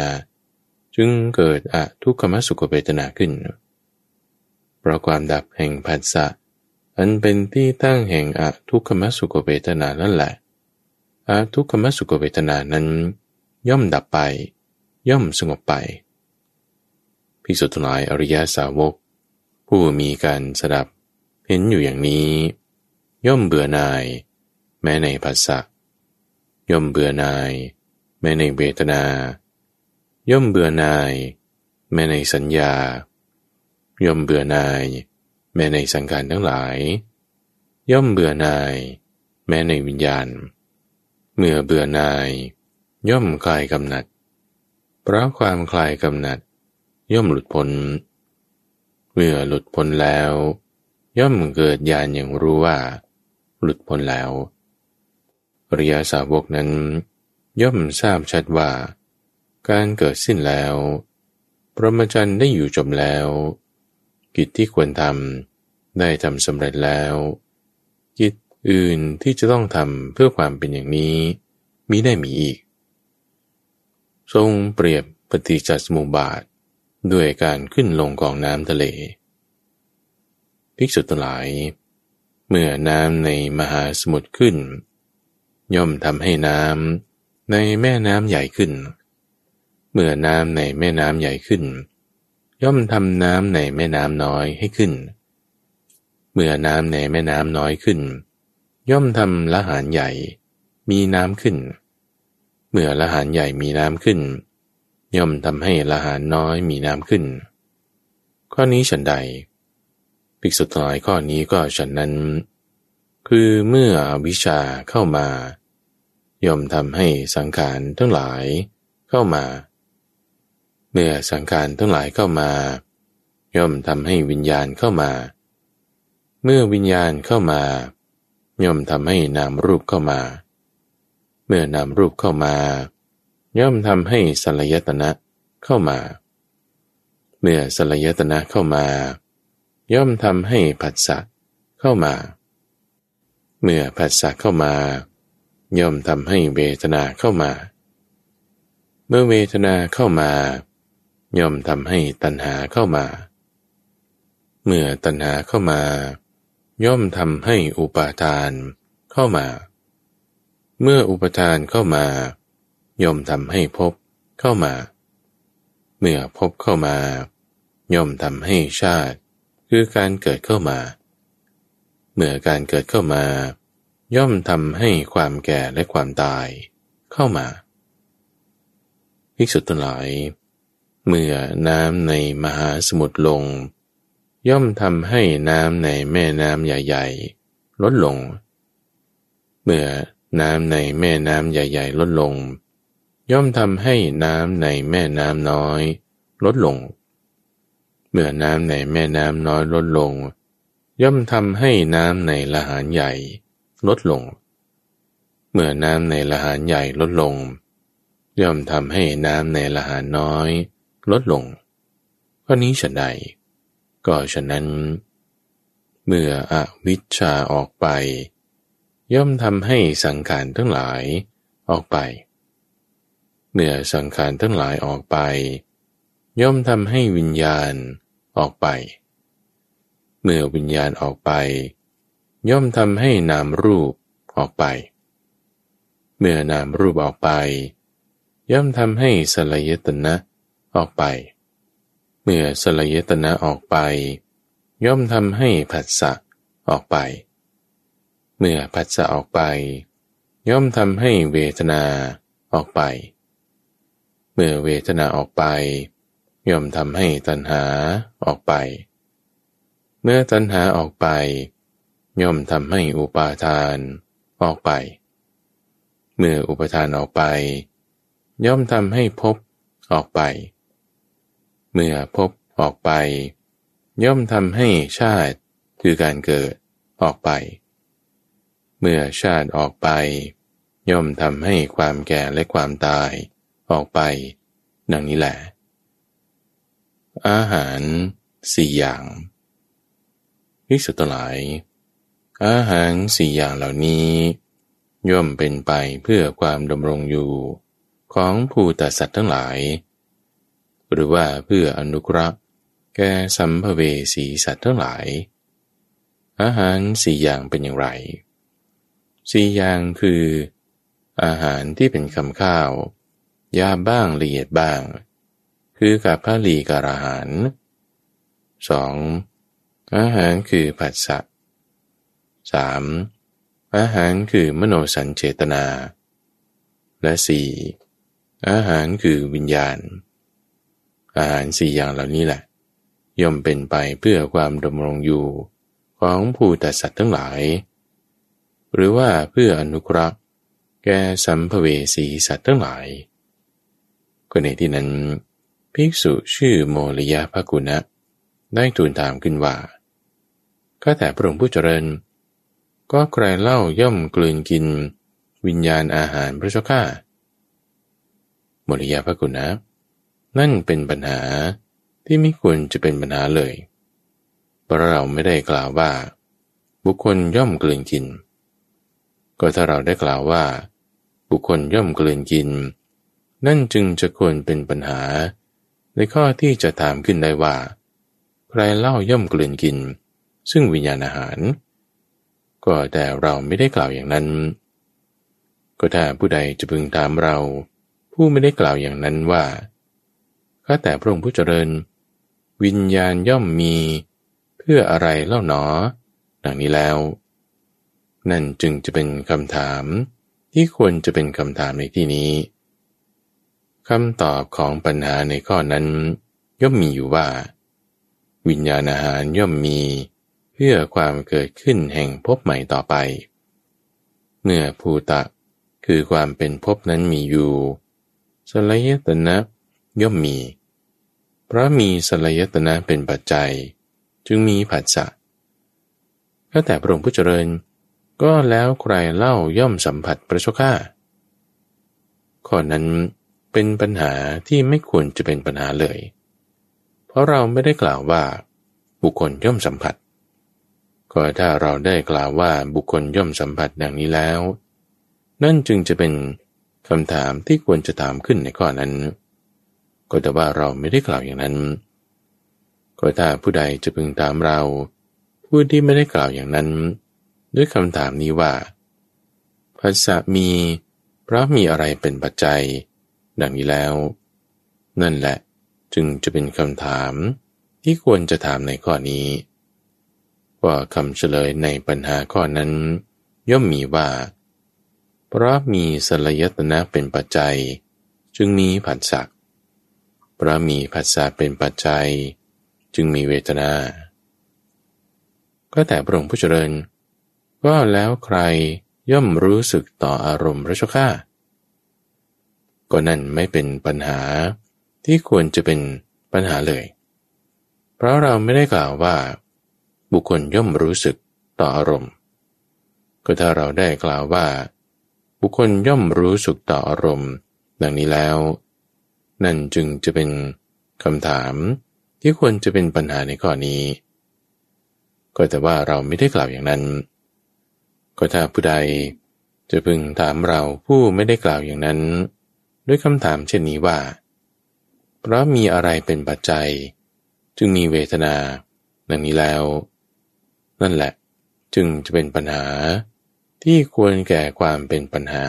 จึงเกิดอทุกขมสุขเวทนาขึ้น เพราะความดับแห่งภาษะอันเป็นที่ตั้งแห่งอทุกขมสุขเวทนานั่นแหละอทุกขมสุขเวทนานั้น ย่อมดับไป ย่อมสงบไปพิสุทธิ์หลายอริยสาวก ผู้มีการสดับเห็นอยู่อย่างนี้ ย่อมเบื่อหน่าย แม้ในภาษะย่อมเบื่อหน่าย แม้ในเวทนา ย่อมเบื่อหน่าย แม้ในสัญญา ย่อมเบื่อหน่าย แม้ในสังขารทั้งหลาย ย่อมเบื่อหน่าย แม้ในวิญญาณ เมื่อเบื่อหน่าย ย่อมคลายกำหนัด เพราะความคลายกำหนัด ย่อมหลุดพ้น เมื่อหลุดพ้นแล้ว ย่อมเกิดญาณอย่างรู้ว่า หลุดพ้นแล้วปริยาสาวกนั้น ย่อมทราบชัดว่า การเกิดสิ้นแล้ว พระมจรรย์ได้อยู่จบแล้ว กิจที่ควรทำได้ทำสำเร็จแล้ว กิจอื่นที่จะต้องทำเพื่อความเป็นอย่างนี้มิได้มีอีก ทรงเปรียบปฏิจจสมุปบาทด้วยการขึ้นลงของน้ำทะเล ภิกษุทั้งหลาย เมื่อน้ำในมหาสมุทรขึ้น ย่อมทำให้น้ำในแม่น้ำใหญ่ขึ้นเมื่อน้ำในแม่น้ำใหญ่ขึ้น ย่อมทำน้ำในแม่น้ำน้อยให้ขึ้น เมื่อน้ำในแม่น้ำน้อยขึ้น ย่อมทำละหารใหญ่ มีน้ำขึ้น เมื่อละหารใหญ่มีน้ำขึ้น ย่อมทำให้ละหารน้อยมีน้ำขึ้น ข้อนี้ฉันใด ภิกษุทั้งหลายข้อนี้ก็ฉันนั้น คือเมื่อวิชาเข้ามา ย่อมทำให้สังขารทั้งหลายเข้ามา เมื่อสังขารทั้งหลายเข้ามา ย่อมทำให้วิญญาณเข้ามา เมื่อวิญญาณเข้ามา ย่อมทำให้นามรูปเข้ามา เมื่อนำรูปเข้ามา ย่อมทำให้สลายตนะเข้ามา เมื่อสลายตนะเข้ามา ย่อมทำให้ผัสสะเข้ามา เมื่อผัสสะเข้ามา ย่อมทำให้เวทนาเข้ามา เมื่อเวทนาเข้ามา ย่อมทำให้ตัณหาเข้ามา เมื่อตัณหาเข้ามา ย่อมทำให้อุปาทานเข้ามา เมื่ออุปทานเข้ามา ย่อมทำให้พบเข้ามา เมื่อพบเข้ามา ย่อมทำให้ชาติ คือการเกิดเข้ามา เมื่อการเกิดเข้ามา ย่อมทำให้ความแก่และความตายเข้ามาภิกษุทั้งหลาย เมื่อน้ำในมหาสมุทรลง ย่อมทำให้น้ำในแม่น้ำใหญ่ๆ ลดลง เมื่อน้ำในแม่น้ำใหญ่ๆ ลดลง ย่อมทำให้น้ำในแม่น้ำน้อย ลดลง เมื่อน้ำในแม่น้ำน้อยลดลง ย่อมทำให้น้ำในละหารใหญ่ ลดลง เมื่อน้ำในละหารใหญ่ลดลง ย่อมทำให้น้ำในละหารน้อย ลดลงข้อนี้ฉันใด ก็ฉะนั้น เมื่ออวิชชาออกไป ย่อมทำให้สังขารทั้งหลายออกไป เมื่อสังขารทั้งหลายออกไป ย่อมทำให้วิญญาณออกไป เมื่อวิญญาณออกไป ย่อมทำให้นามรูปออกไป เมื่อนามรูปออกไป ย่อมทำให้สลายตนะ ออกไป เมื่อสลายตนะออกไป ย่อมทำให้ผัสสะออกไป เมื่อพัสสะออกไป ย่อมทำให้เวทนาออกไป เมื่อเวทนาออกไป ย่อมทำให้ตัณหาออกไป เมื่อตัณหาออกไป ย่อมทำให้อุปาทานออกไป เมื่ออุปทานออกไป ย่อมทำให้ภพออกไป เมื่อภพออกไป ย่อมทำให้ชาติคือการเกิดออกไป เมื่อชาติออกไป ย่อมทำให้ความแก่และความตายออกไป ดังนี้แหละ อาหารสี่อย่างพิสุตหลาย อาหารสี่อย่างเหล่านี้ ย่อมเป็นไปเพื่อความดำรงอยู่ของผู้ตัสัตว์ทั้งหลาย หรือว่าเพื่ออนุกรักแก่สัมภเวสีสัตว์ทั้งหลาย อาหารสี่อย่างเป็นอย่างไรสี่อย่างคือ อาหารที่เป็นคำข้าว ยาบ้างละเอียดบ้าง คือกับพระลีการอาหาร 2. อาหารคือผัสสะ 3. อาหารคือมโนสัญเจตนา และ 4. อาหารคือวิญญาณ อาหารสี่อย่างเหล่านี้แหละ ย่อมเป็นไปเพื่อความดำรงอยู่ของผู้ตัดสัตว์ทั้งหลาย หรือว่าเพื่ออนุเคราะห์แก่สัมภเวสีสัตว์ทั้งหลายก็ในที่นั้น ภิกษุชื่อโมริยาภกุณะได้ทูลถามขึ้นว่าข้าแต่พระองค์ผู้เจริญ ก็ใครเล่าย่อมกลืนกิน วิญญาณอาหารพระเจ้าข้าโมริยาภกุณะ นั่นเป็นปัญหาที่ไม่ควรจะเป็นปัญหาเลย เพราะเราไม่ได้กล่าวว่า บุคคลย่อมกลืนกิน ก็ถ้าเราได้กล่าวว่า บุคคลย่อมกลืนกิน นั่นจึงจะควรเป็นปัญหา ในข้อที่จะถามขึ้นได้ว่า ใครเล่าย่อมกลืนกิน ซึ่งวิญญาณอาหาร ก็แต่เราไม่ได้กล่าวอย่างนั้น ก็ถ้าผู้ใดจะพึงถามเรา ผู้ไม่ได้กล่าวอย่างนั้นว่า ข้าแต่พระองค์ผู้เจริญ วิญญาณย่อมมีเพื่ออะไรเล่าหนอ ดังนี้แล้ว นั่นจึงจะเป็นคำถามที่ควรจะเป็นคำถามในที่นี้คำตอบของปัญหาในข้อนั้น ย่อมมีอยู่ว่า วิญญาณอาหารย่อมมีเพื่อความเกิดขึ้นแห่งภพใหม่ต่อไป เมื่อภูตะคือความเป็นภพนั้นมีอยู่สลายตนะย่อมมี เพราะมีสลายตนะเป็นปัจจัย จึงมีผัสสะก็แต่พระองค์ผู้เจริญ ก็แล้วใครเล่าย่อมสัมผัสพระชก้าข้อนั้นเป็นปัญหาที่ไม่ควรจะเป็นปัญหาเลย เพราะเราไม่ได้กล่าวว่า บุคคลย่อมสัมผัส ก็ถ้าเราได้กล่าวว่าบุคคลย่อมสัมผัสดังนี้แล้ว นั่นจึงจะเป็นคำถามที่ควรจะถามขึ้นในข้อนั้น ก็แต่ว่าเราไม่ได้กล่าวอย่างนั้น ก็ถ้าผู้ใดจะพึงถามเราผู้ที่ไม่ได้กล่าวอย่างนั้น ด้วยคำถามนี้ว่าภาษามีเพราะมีอะไรเป็นปัจจัย ดังนี้แล้ว นั่นแหละจึงจะเป็นคำถามที่ควรจะถามในข้อนี้ ว่าคำเฉลยในปัญหาข้อนั้น ย่อมมีว่า เพราะมีสลายตนะเป็นปัจจัย จึงมีผัสสะ เพราะมีผัสสะเป็นปัจจัย จึงมีเวทนา ก็แต่พระองค์ผู้เจริญ ก็แล้วใครย่อมรู้สึกต่ออารมณ์พระชก้าก็นั่นไม่เป็นปัญหาที่ควรจะเป็นปัญหาเลย เพราะเราไม่ได้กล่าวว่า บุคคลย่อมรู้สึกต่ออารมณ์ ก็ถ้าเราได้กล่าวว่า บุคคลย่อมรู้สึกต่ออารมณ์ ดังนี้แล้ว นั่นจึงจะเป็นคำถามที่ควรจะเป็นปัญหาในข้อนี้ ก็แต่ว่าเราไม่ได้กล่าวอย่างนั้น ก็ถ้าผู้ใดจะพึงถามเราผู้ไม่ได้กล่าวอย่างนั้น ด้วยคำถามเช่นนี้ว่า เพราะมีอะไรเป็นปัจจัย จึงมีเวทนาดังนี้แล้ว นั่นแหละจึงจะเป็นปัญหาที่ควรแก่ความเป็นปัญหา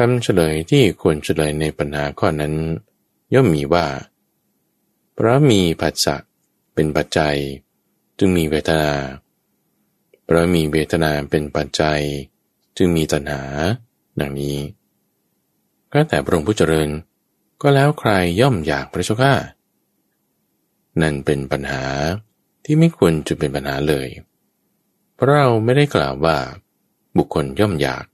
คำเฉลยที่ควรเฉลยในปัญหาข้อนั้น ย่อมมีว่า เพราะมีผัสสะเป็นปัจจัย จึงมีเวทนา เพราะมีเวทนาเป็นปัจจัย จึงมีตัณหา ดังนี้ก็แต่พระองค์ผู้เจริญ ก็แล้วใครย่อมอยากพระเจ้าข้านั่นเป็นปัญหาที่ไม่ควรจะเป็นปัญหาเลย เพราะเราไม่ได้กล่าวว่า บุคคลย่อมอยาก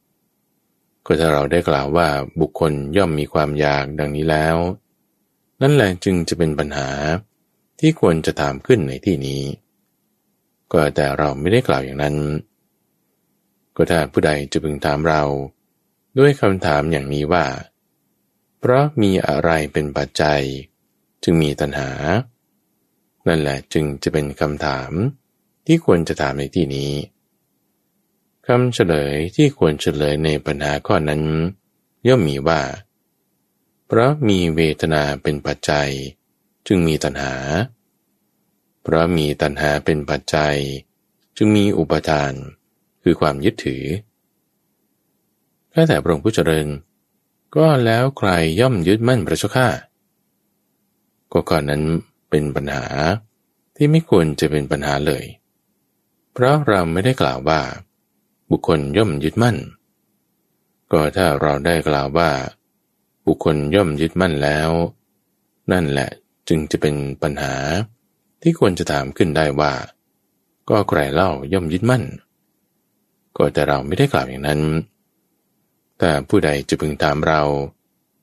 ก็ถ้าเราได้กล่าวว่าบุคคลย่อมมีความอยากดังนี้แล้ว นั่นแหละจึงจะเป็นปัญหาที่ควรจะถามขึ้นในที่นี้ ก็แต่เราไม่ได้กล่าวอย่างนั้น ก็ถ้าผู้ใดจะพึงถามเรา ด้วยคำถามอย่างนี้ว่า เพราะมีอะไรเป็นปัจจัย จึงมีตัณหา นั่นแหละจึงจะเป็นคำถามที่ควรจะถามในที่นี้ คำเฉลยที่ควรเฉลยในปัญหาข้อนั้น ย่อมมีว่า เพราะมีเวทนาเป็นปัจจัย จึงมีตัณหา เพราะมีตัณหาเป็นปัจจัย จึงมีอุปทาน คือความยึดถือแค่แต่พระองค์ผู้เจริญ ก็แล้วใครย่อมยึดมั่นพระเจ้าข้าก็ก่อนนั้นเป็นปัญหาที่ไม่ควรจะเป็นปัญหาเลย เพราะเราไม่ได้กล่าวว่า บุคคลย่อมยึดมั่น ก็ถ้าเราได้กล่าวว่า บุคคลย่อมยึดมั่นแล้ว นั่นแหละจึงจะเป็นปัญหาที่ควรจะถามขึ้นได้ว่า ก็ใครเล่าย่อมยึดมั่น ก็แต่เราไม่ได้กล่าวอย่างนั้น แต่ผู้ใดจะพึงถามเรา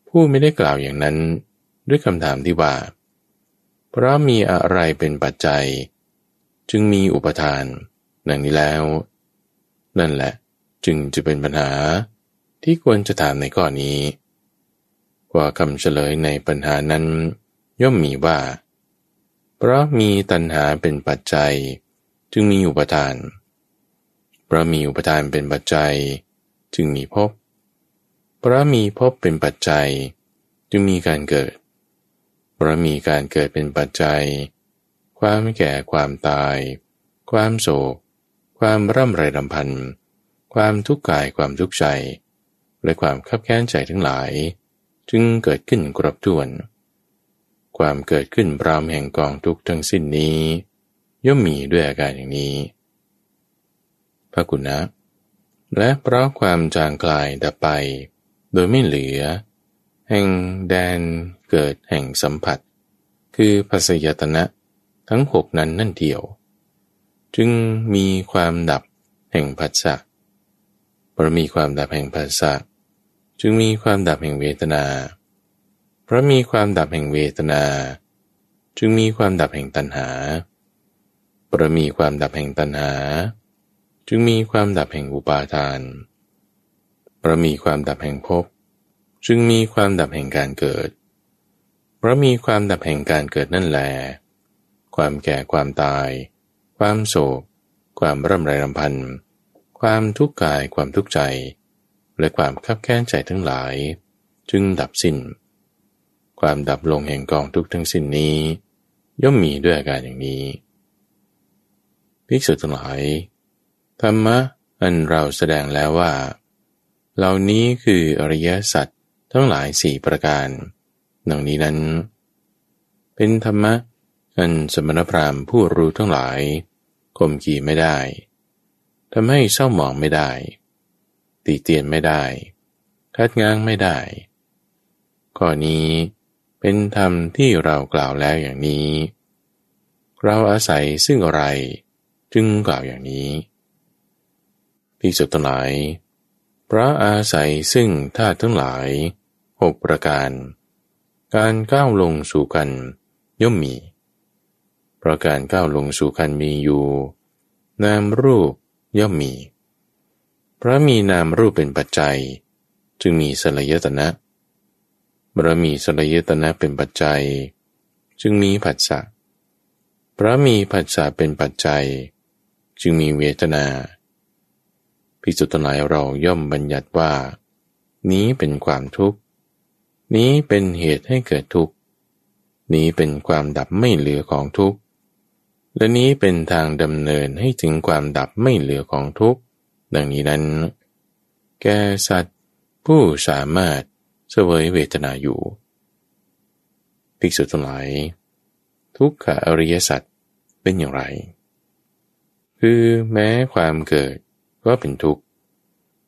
ผู้ไม่ได้กล่าวอย่างนั้น ด้วยคำถามที่ว่า เพราะมีอะไรเป็นปัจจัย จึงมีอุปทานดังนี้แล้ว นั่นแหละจึงจะเป็นปัญหาที่ควรจะถามในข้อนี้ กว่าคำเฉลยในปัญหานั้น ย่อมมีว่า เพราะมีตัณหาเป็นปัจจัย จึงมีอุปทาน เพราะมีอุปทานเป็นปัจจัย จึงมีภพเพราะมีภพเป็นปัจจัย จึงมีการเกิด เพราะมีการเกิดเป็นปัจจัย ความแก่ความตาย ความโศก ความร่ำไรรำพันความทุกข์กายความทุกข์ใจ และความขับแค้นใจทั้งหลาย จึงเกิดขึ้นกรบถ้วน ความเกิดขึ้นปรามแห่งกองทุกข์ทั้งสิ้นนี้ ย่อมมีด้วยอาการอย่างนี้ พระกุณะและเพราะความจางกลายดับไป โดยไม่เหลือ แห่งแดนเกิดแห่งสัมผัส คือภาษยตนะทั้งหกนั้นนั่นเดียว จึงมีความดับแห่งผัสสะเพราะมีความดับแห่งผัสสะจึงมีความดับแห่งเวทนา เพราะมีความดับแห่งเวทนา จึงมีความดับแห่งตัณหา เพราะมีความดับแห่งตัณหา จึงมีความดับแห่งอุปาทาน เพราะมีความดับแห่งภพ จึงมีความดับแห่งการเกิด เพราะมีความดับแห่งการเกิดนั่นแหลความแก่ความตาย ความโศก ความร่ำไรรำพัน ความทุกข์กาย ความทุกข์ใจ และความขับแค้นใจทั้งหลาย จึงดับสิน้น ความดับลงแห่งกองทุกข์ทั้งสิ้นนี้ ย่อมมีด้วยอาการอย่างนี้ ภิกษุทั้งหลาย ธรรมะอันเราแสดงแล้วว่า เหล่านี้คืออริยสัจทั้งหลายสี่ประการดังนี้นั้น เป็นธรรมะอันสมณพราหมณ์ผู้รู้ทั้งหลาย ข่มขีไม่ได้ทำให้เศร้าหมองไม่ได้ ตีเตียนไม่ได้ คัดง้างไม่ได้ ข้อนี้เป็นธรรมที่เรากล่าวแล้วอย่างนี้ เราอาศัยซึ่งอะไรจึงกล่าวอย่างนี้พิสุทั้งหลายพระอาศัยซึ่งธาตุทั้งหลายหกประการ การก้าวลงสู่กันย่อมมี เพราะการก้าวลงสู่กันมีอยู่ นามรูปย่อมมี เพราะมีนามรูปเป็นปัจจัย จึงมีสลายตนะเพราะมีสลายตนะเป็นปัจจัย จึงมีผัสสะเพราะมีผัสสะเป็นปัจจัย จึงมีเวทนาพิจุตนายเราย่อมบัญญัติว่า นี้เป็นความทุกข์ นี้เป็นเหตุให้เกิดทุกข์ นี้เป็นความดับไม่เหลือของทุกข์ และนี้เป็นทางดำเนินให้ถึงความดับไม่เหลือของทุกข์ ดังนี้นั้น แกสัตว์ ผู้สามารถเสวยเวทนาอยู่ ภิกษุทั้งหลาย ทุกขอริยสัตว์เป็นอย่างไร คือแม้ความเกิดก็เป็นทุกข์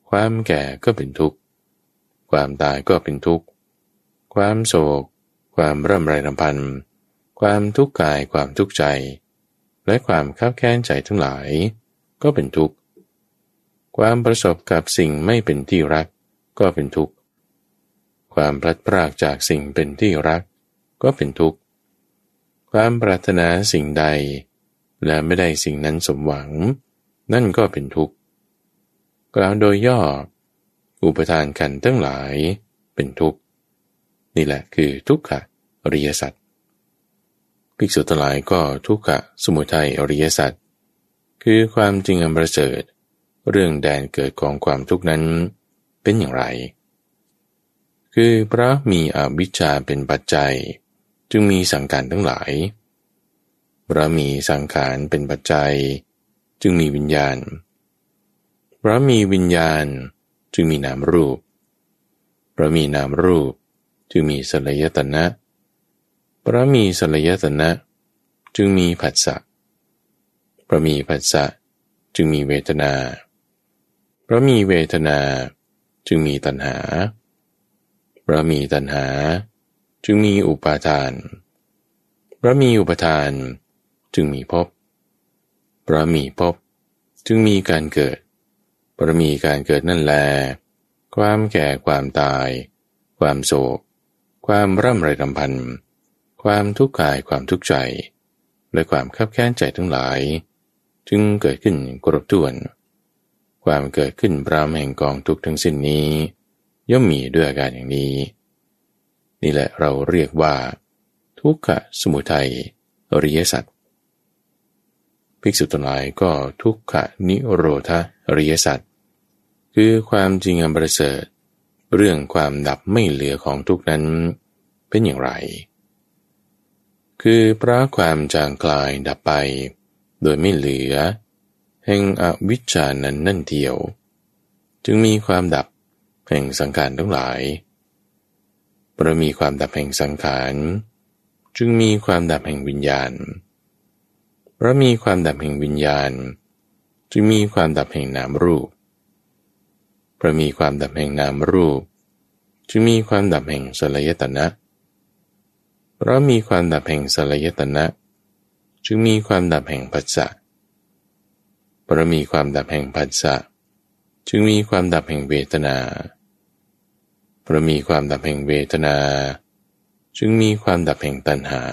ความแก่ก็เป็นทุกข์ ความตายก็เป็นทุกข์ ความโศก ความร่ำไรรำพัน ความทุกข์กาย ความทุกข์ใจ และความข้าแค้นใจทั้งหลาย ก็เป็นทุกข์ ความประสบกับสิ่งไม่เป็นที่รัก ก็เป็นทุกข์ ความพลัดพรากจากสิ่งเป็นที่รัก ก็เป็นทุกข์ ความปรารถนาสิ่งใด และไม่ได้สิ่งนั้นสมหวัง นั่นก็เป็นทุกข์ กล่าวโดยย่อ อุปทานขันทั้งหลาย เป็นทุกข์ นี่แหละคือทุกขะอริยสัจ ภิกษุทั้งหลายก็ทุกขะสมุทัยอริยสัจคือความจริงอันประเสริฐเรื่องแดนเกิดของความทุกข์นั้นเป็นอย่างไร คือพระมีอวิชชาเป็นปัจจัย จึงมีสังขารทั้งหลาย พระมีสังขารเป็นปัจจัย จึงมีวิญญาณ พระมีวิญญาณจึงมีนามรูปเพราะมีนามรูป จึงมีสลายตนะเพราะมีสลยตนะ จึงมีผัสสะพราะมีผัสสะจึงมีเวทนา พราะมีเวทนาจึงมีตัณหา พราะมีตัณหา จึงมีอุปาทาน พราะมีอุปาทาน จึงมีภพ พราะมีภพจึงมีการเกิดปรมีการเกิดนั่นแล ความแก่ความตาย ความโศก ความร่ำไรรำพัน ความทุกข์กายความทุกข์ใจและความขับแค้นใจทั้งหลาย จึงเกิดขึ้นกรบถ้วน ความเกิดขึ้นพรามแห่งกองทุกข์ทั้งสิ้นนี้ ย่อมมีด้วยอาการอย่างนี้ นี่แหละเราเรียกว่า ทุกขสมุทัยอริยสัจภิกษุทั้งหลายก็ทุกขนิโรธาอริยสัจคือความจริงอันประเสริฐ เรื่องความดับไม่เหลือของทุกนั้นเป็นอย่างไร คือพระความจางกลายดับไป โดยไม่เหลือ แห่งอวิชชานั้นนั่นเดียว จึงมีความดับแห่งสังขารทั้งหลายประมีความดับแห่งสังขารจึงมีความดับแห่งวิญญาณ เพราะมีความดับแห่งวิญญาณ จึงมีความดับแห่งนามรูป เพราะมีความดับแห่งนามรูป จึงมีความดับแห่งสลายตนะเพราะมีความดับแห่งสลายตนะ จึงมีความดับแห่งปัจจะเพราะมีความดับแห่งปัจจะจึงมีความดับแห่งเวทนาเพราะมีความดับแห่งเวทนา จึงมีความดับแห่งตัณหา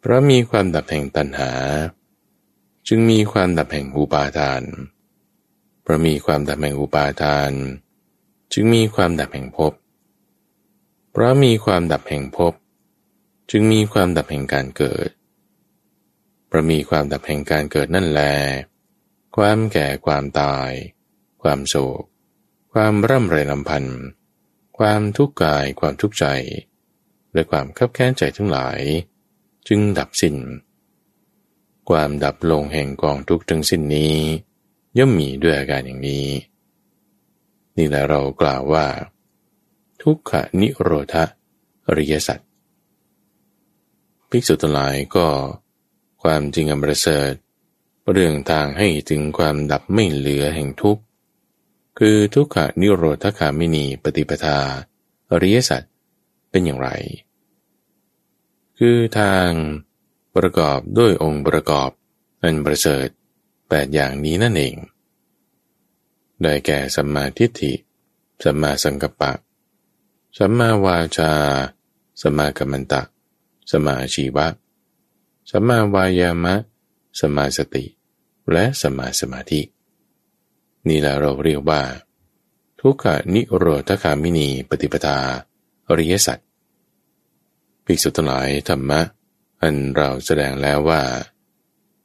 เพราะมีความดับแห่งตัณหา จึงมีความดับแห่งอุปาทาน เพราะมีความดับแห่งอุปาทาน จึงมีความดับแห่งภพ เพราะมีความดับแห่งภพจึงมีความดับแห่งการเกิด เพราะมีความดับแห่งการเกิดนั่นแล ความแก่ความตาย ความโศก ความร่ำไรลำพันธ์ความทุกข์กายความทุกข์ใจ และความขับแค้นใจทั้งหลาย จึงดับสิน้น ความดับลงแห่งกองทุกข์ทั้งสิ้นนี้ ย่อมมีด้วยอาการอย่างนี้ นี่แหละเรากล่าวว่า ทุกขนิโรธอริยสัจภิกษุทั้งหลายก็ความจริงอันประเสริฐเรื่องทางให้ถึงความดับไม่เหลือแห่งทุกข์ คือทุกขนิโรธคามินีปฏิปทา อริยสัจเป็นอย่างไร คือทางประกอบด้วยองค์ประกอบอันประเสริฐแปดอย่างนี้นั่นเอง ได้แก่สัมมาทิฏฐิ สัมมาสังกัปปะ สัมมาวาจา สัมมากัมมันตะ สัมมาชีวะ สัมมาวายามะ สัมมาสติ และสัมมาสมาธิ นี่แหละเราเรียกว่า ทุกขนิโรธคามินีปฏิปทา อริยสัจภิกษุทั้งหลายธรรมะ อันเราแสดงแล้วว่า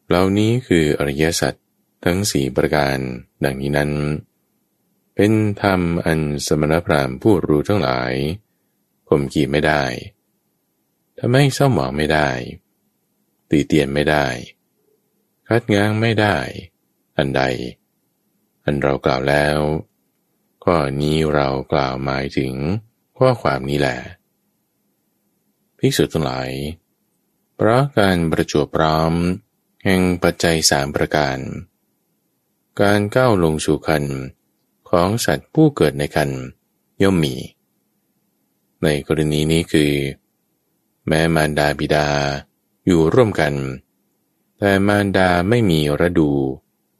เหล่านี้คืออริยสัจทั้งสี่ประการดังนี้นั้น เป็นธรรมอันสมณพราหมณ์ผู้รู้ทั้งหลายข่มขีไม่ได้ทำให้เศร้าหมองไม่ได้ ตีเตียนไม่ได้ คัดง้างไม่ได้ อันใด อันเรากล่าวแล้ว ข้อนี้เรากล่าวหมายถึงข้อความนี้แหละภิกษุทั้งหลาย เพราะการประจวบพร้อม แห่งปัจจัยสามประการ การก้าวลงสู่คัน ของสัตว์ผู้เกิดในคันย่อมมี ในกรณีนี้คือ แม้มารดาบิดาอยู่ร่วมกัน แต่มารดาไม่มีระดู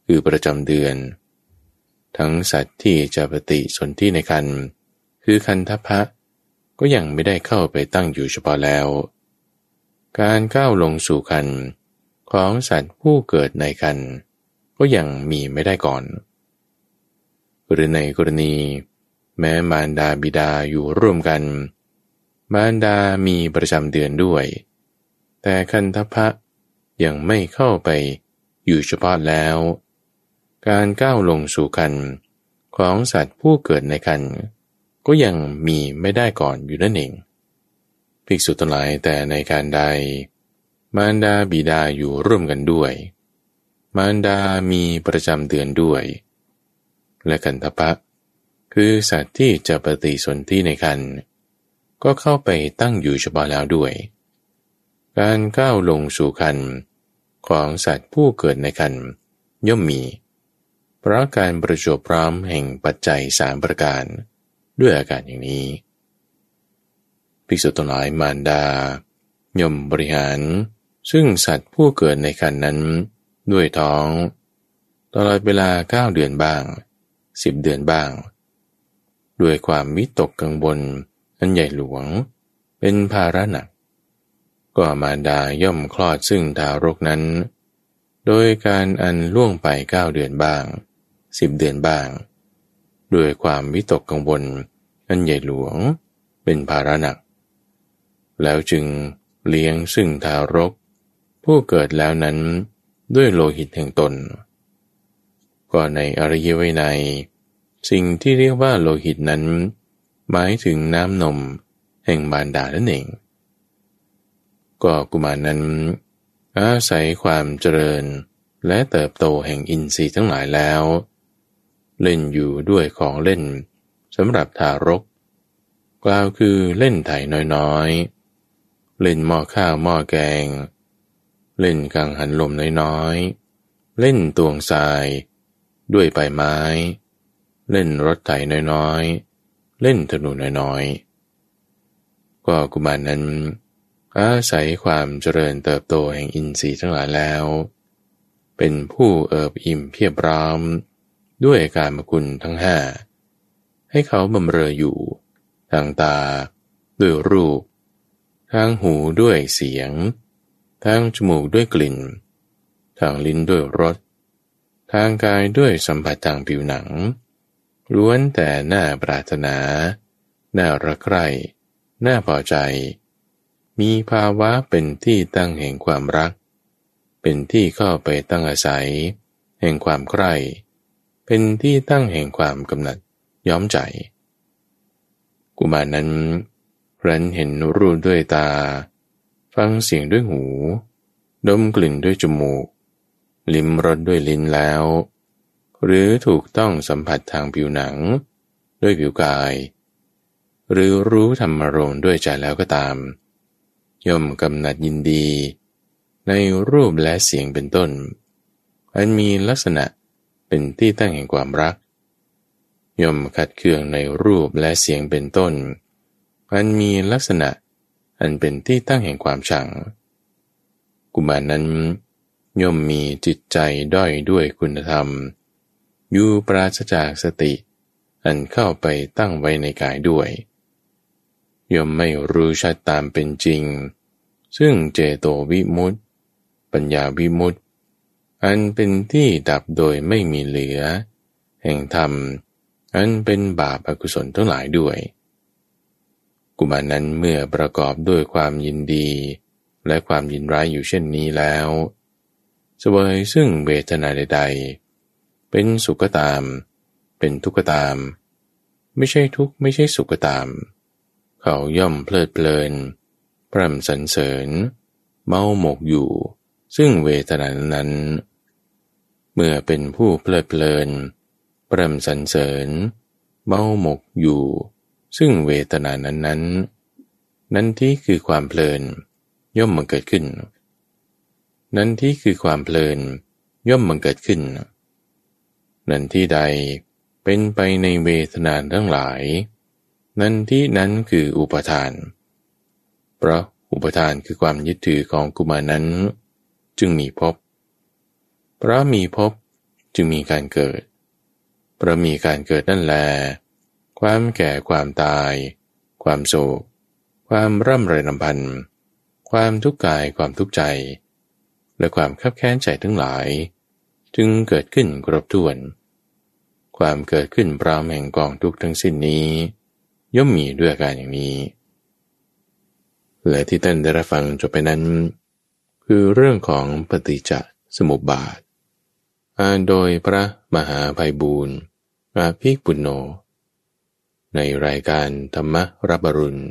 คือประจำเดือน ทั้งสัตว์ที่จะปฏิสนธิในคันคือคันทพะก็ยังไม่ได้เข้าไปตั้งอยู่เฉพาะแล้ว การก้าวลงสู่คันของสัตว์ผู้เกิดในคันก็ยังมีไม่ได้ก่อน หรือในกรณี แม้มารดาบิดาอยู่ร่วมกัน มารดามีประจำเดือนด้วย แต่คันทพะยังไม่เข้าไปอยู่เฉพาะแล้ว การก้าวลงสู่คันของสัตว์ผู้เกิดในคัน ก็ยังมีไม่ได้ก่อนอยู่นั่นเองภิกษุทั้งหลายแต่ในการใด มารดาบิดาอยู่ร่วมกันด้วย มารดามีประจำเดือนด้วย และกันทปะคือสัตว์ที่จะปฏิสนธิในคันก็เข้าไปตั้งอยู่เฉพาะแล้วด้วย การก้าวลงสู่คันของสัตว์ผู้เกิดในคันย่อมมี เพราะการประจบพร้อมแห่งปัจจัยสามประการด้วยอาการอย่างนี้ ภิกษุทั้งหลายมารดา ย่อมบริหาร ซึ่งสัตว์ผู้เกิดในคันนั้น ด้วยท้อง ตลอดเวลาเก้าเดือนบ้าง สิบเดือนบ้าง ด้วยความวิตกกังวลอันใหญ่หลวง เป็นภาระหนัก ก็มาดาย่อมคลอดซึ่งทารกนั้น โดยการอันล่วงไปเก้าเดือนบ้างสิบเดือนบ้าง ด้วยความวิตกกังวลอันใหญ่หลวง เป็นภาระหนัก แล้วจึงเลี้ยงซึ่งทารก ผู้เกิดแล้วนั้นด้วยโลหิตแห่งตน ก็ในอริยวินัย สิ่งที่เรียกว่าโลหิตนั้น หมายถึงน้ำนม แห่งบารดานั่นเอง ก็กุมารนั้น อาศัยความเจริญและเติบโตแห่งอินทรีย์ทั้งหลายแล้ว เล่นอยู่ด้วยของเล่นสำหรับทารก กล่าวคือเล่นไถน้อยๆ เล่นหม้อข้าวหม้อแกง เล่นกังหันลมน้อยๆ เล่นตวงทราย ด้วยใบไม้ เล่นรถไถน้อยๆ เล่นธนูน้อยๆ ก็กุมารนั้น อาศัยความเจริญเติบโตแห่งอินทรีย์ทั้งหลายแล้ว เป็นผู้เอิบอิ่มเพียบพร้อม ด้วยการมกุลทั้งห้า ให้เขาบำเรออยู่ ทางตา ด้วยรูป ทางหูด้วยเสียง ทางจมูกด้วยกลิ่น ทางลิ้นด้วยรสทางกายด้วยสัมผัสทางผิวหนัง ล้วนแต่หน้าปรารถนา หน้ารักใคร่หน้าพอใจ มีภาวะเป็นที่ตั้งแห่งความรัก เป็นที่เข้าไปตั้งอาศัย แห่งความใคร่ เป็นที่ตั้งแห่งความกำหนัดย้อมใจ กุมารนั้นรันเห็นรูปด้วยตา ฟังเสียงด้วยหู ดมกลิ่นด้วยจมูก ลิ้มรสด้วยลิ้นแล้ว หรือถูกต้องสัมผัสทางผิวหนัง ด้วยผิวกาย หรือรู้ธรรมรมด้วยใจแล้วก็ตาม ย่อมกำหนัดยินดี ในรูปและเสียงเป็นต้น อันมีลักษณะเป็นที่ตั้งแห่งความรัก ย่อมขัดเคืองในรูปและเสียงเป็นต้น อันมีลักษณะอันเป็นที่ตั้งแห่งความชัง กุมารนั้นย่อมมีจิตใจด้อยด้วยคุณธรรม อยู่ปราศจากสติ อันเข้าไปตั้งไว้ในกายด้วย ย่อมไม่รู้ชัดตามเป็นจริง ซึ่งเจโตวิมุตติ ปัญญาวิมุตติ อันเป็นที่ดับโดยไม่มีเหลือ แห่งธรรม อันเป็นบาปอกุศลทั้งหลายด้วย กุมารนั้นเมื่อประกอบด้วยความยินดี และความยินร้ายอยู่เช่นนี้แล้วสวยซึ่งเวทนาใดๆ เป็นสุขตาม เป็นทุกข์ก็ตาม ไม่ใช่ทุกไม่ใช่สุขตาม เขาย่อมเพลิดเพลินพร่ำสรรเสริญ เมาหมกอยู่ ซึ่งเวทนานั้น เมื่อเป็นผู้เพลิดเพลินปรำสรรเสริญ เมาหมกอยู่ ซึ่งเวทนานั้นนั้นนั้นที่คือความเพลิน ย่อมมันเกิดขึ้น นั้นที่คือความเพลิน ย่อมมันเกิดขึ้นน นั่นที่ใดเป็นไปในเวทนานทั้งหลาย นั้นที่นั้นคืออุปทาน เพราะอุปทานคือความยึดถือของกุมารนั้น จึงมีพเพราะมีภพจึงมีการเกิด เพราะมีการเกิดนั่นแล ความแก่ความตาย ความโศก ความร่ำไรลำพันธ์ความทุกข์กายความทุกข์ใจ และความขับแค้นใจทั้งหลาย จึงเกิดขึ้นครบถ้วน ความเกิดขึ้นปรามแห่งกองทุกทั้งสิ้นนี้ ย่อมมีด้วยการอย่างนี้ และที่ท่านได้รับฟังจบไปนั้น คือเรื่องของปฏิจจสมุปบาทอ่านโดยพระมหาภัยบูรณ์อาภิปุณโญในรายการธรรมรับรุณ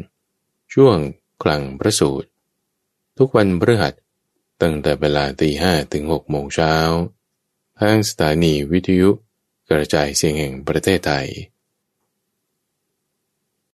ช่วงคลังพระสูตร ทุกวันพฤหัสตั้งแต่เวลาตีห้ถึงหกโมงเช้า ทางสถานีวิทยุกระจายเสียงแห่งประเทศไทย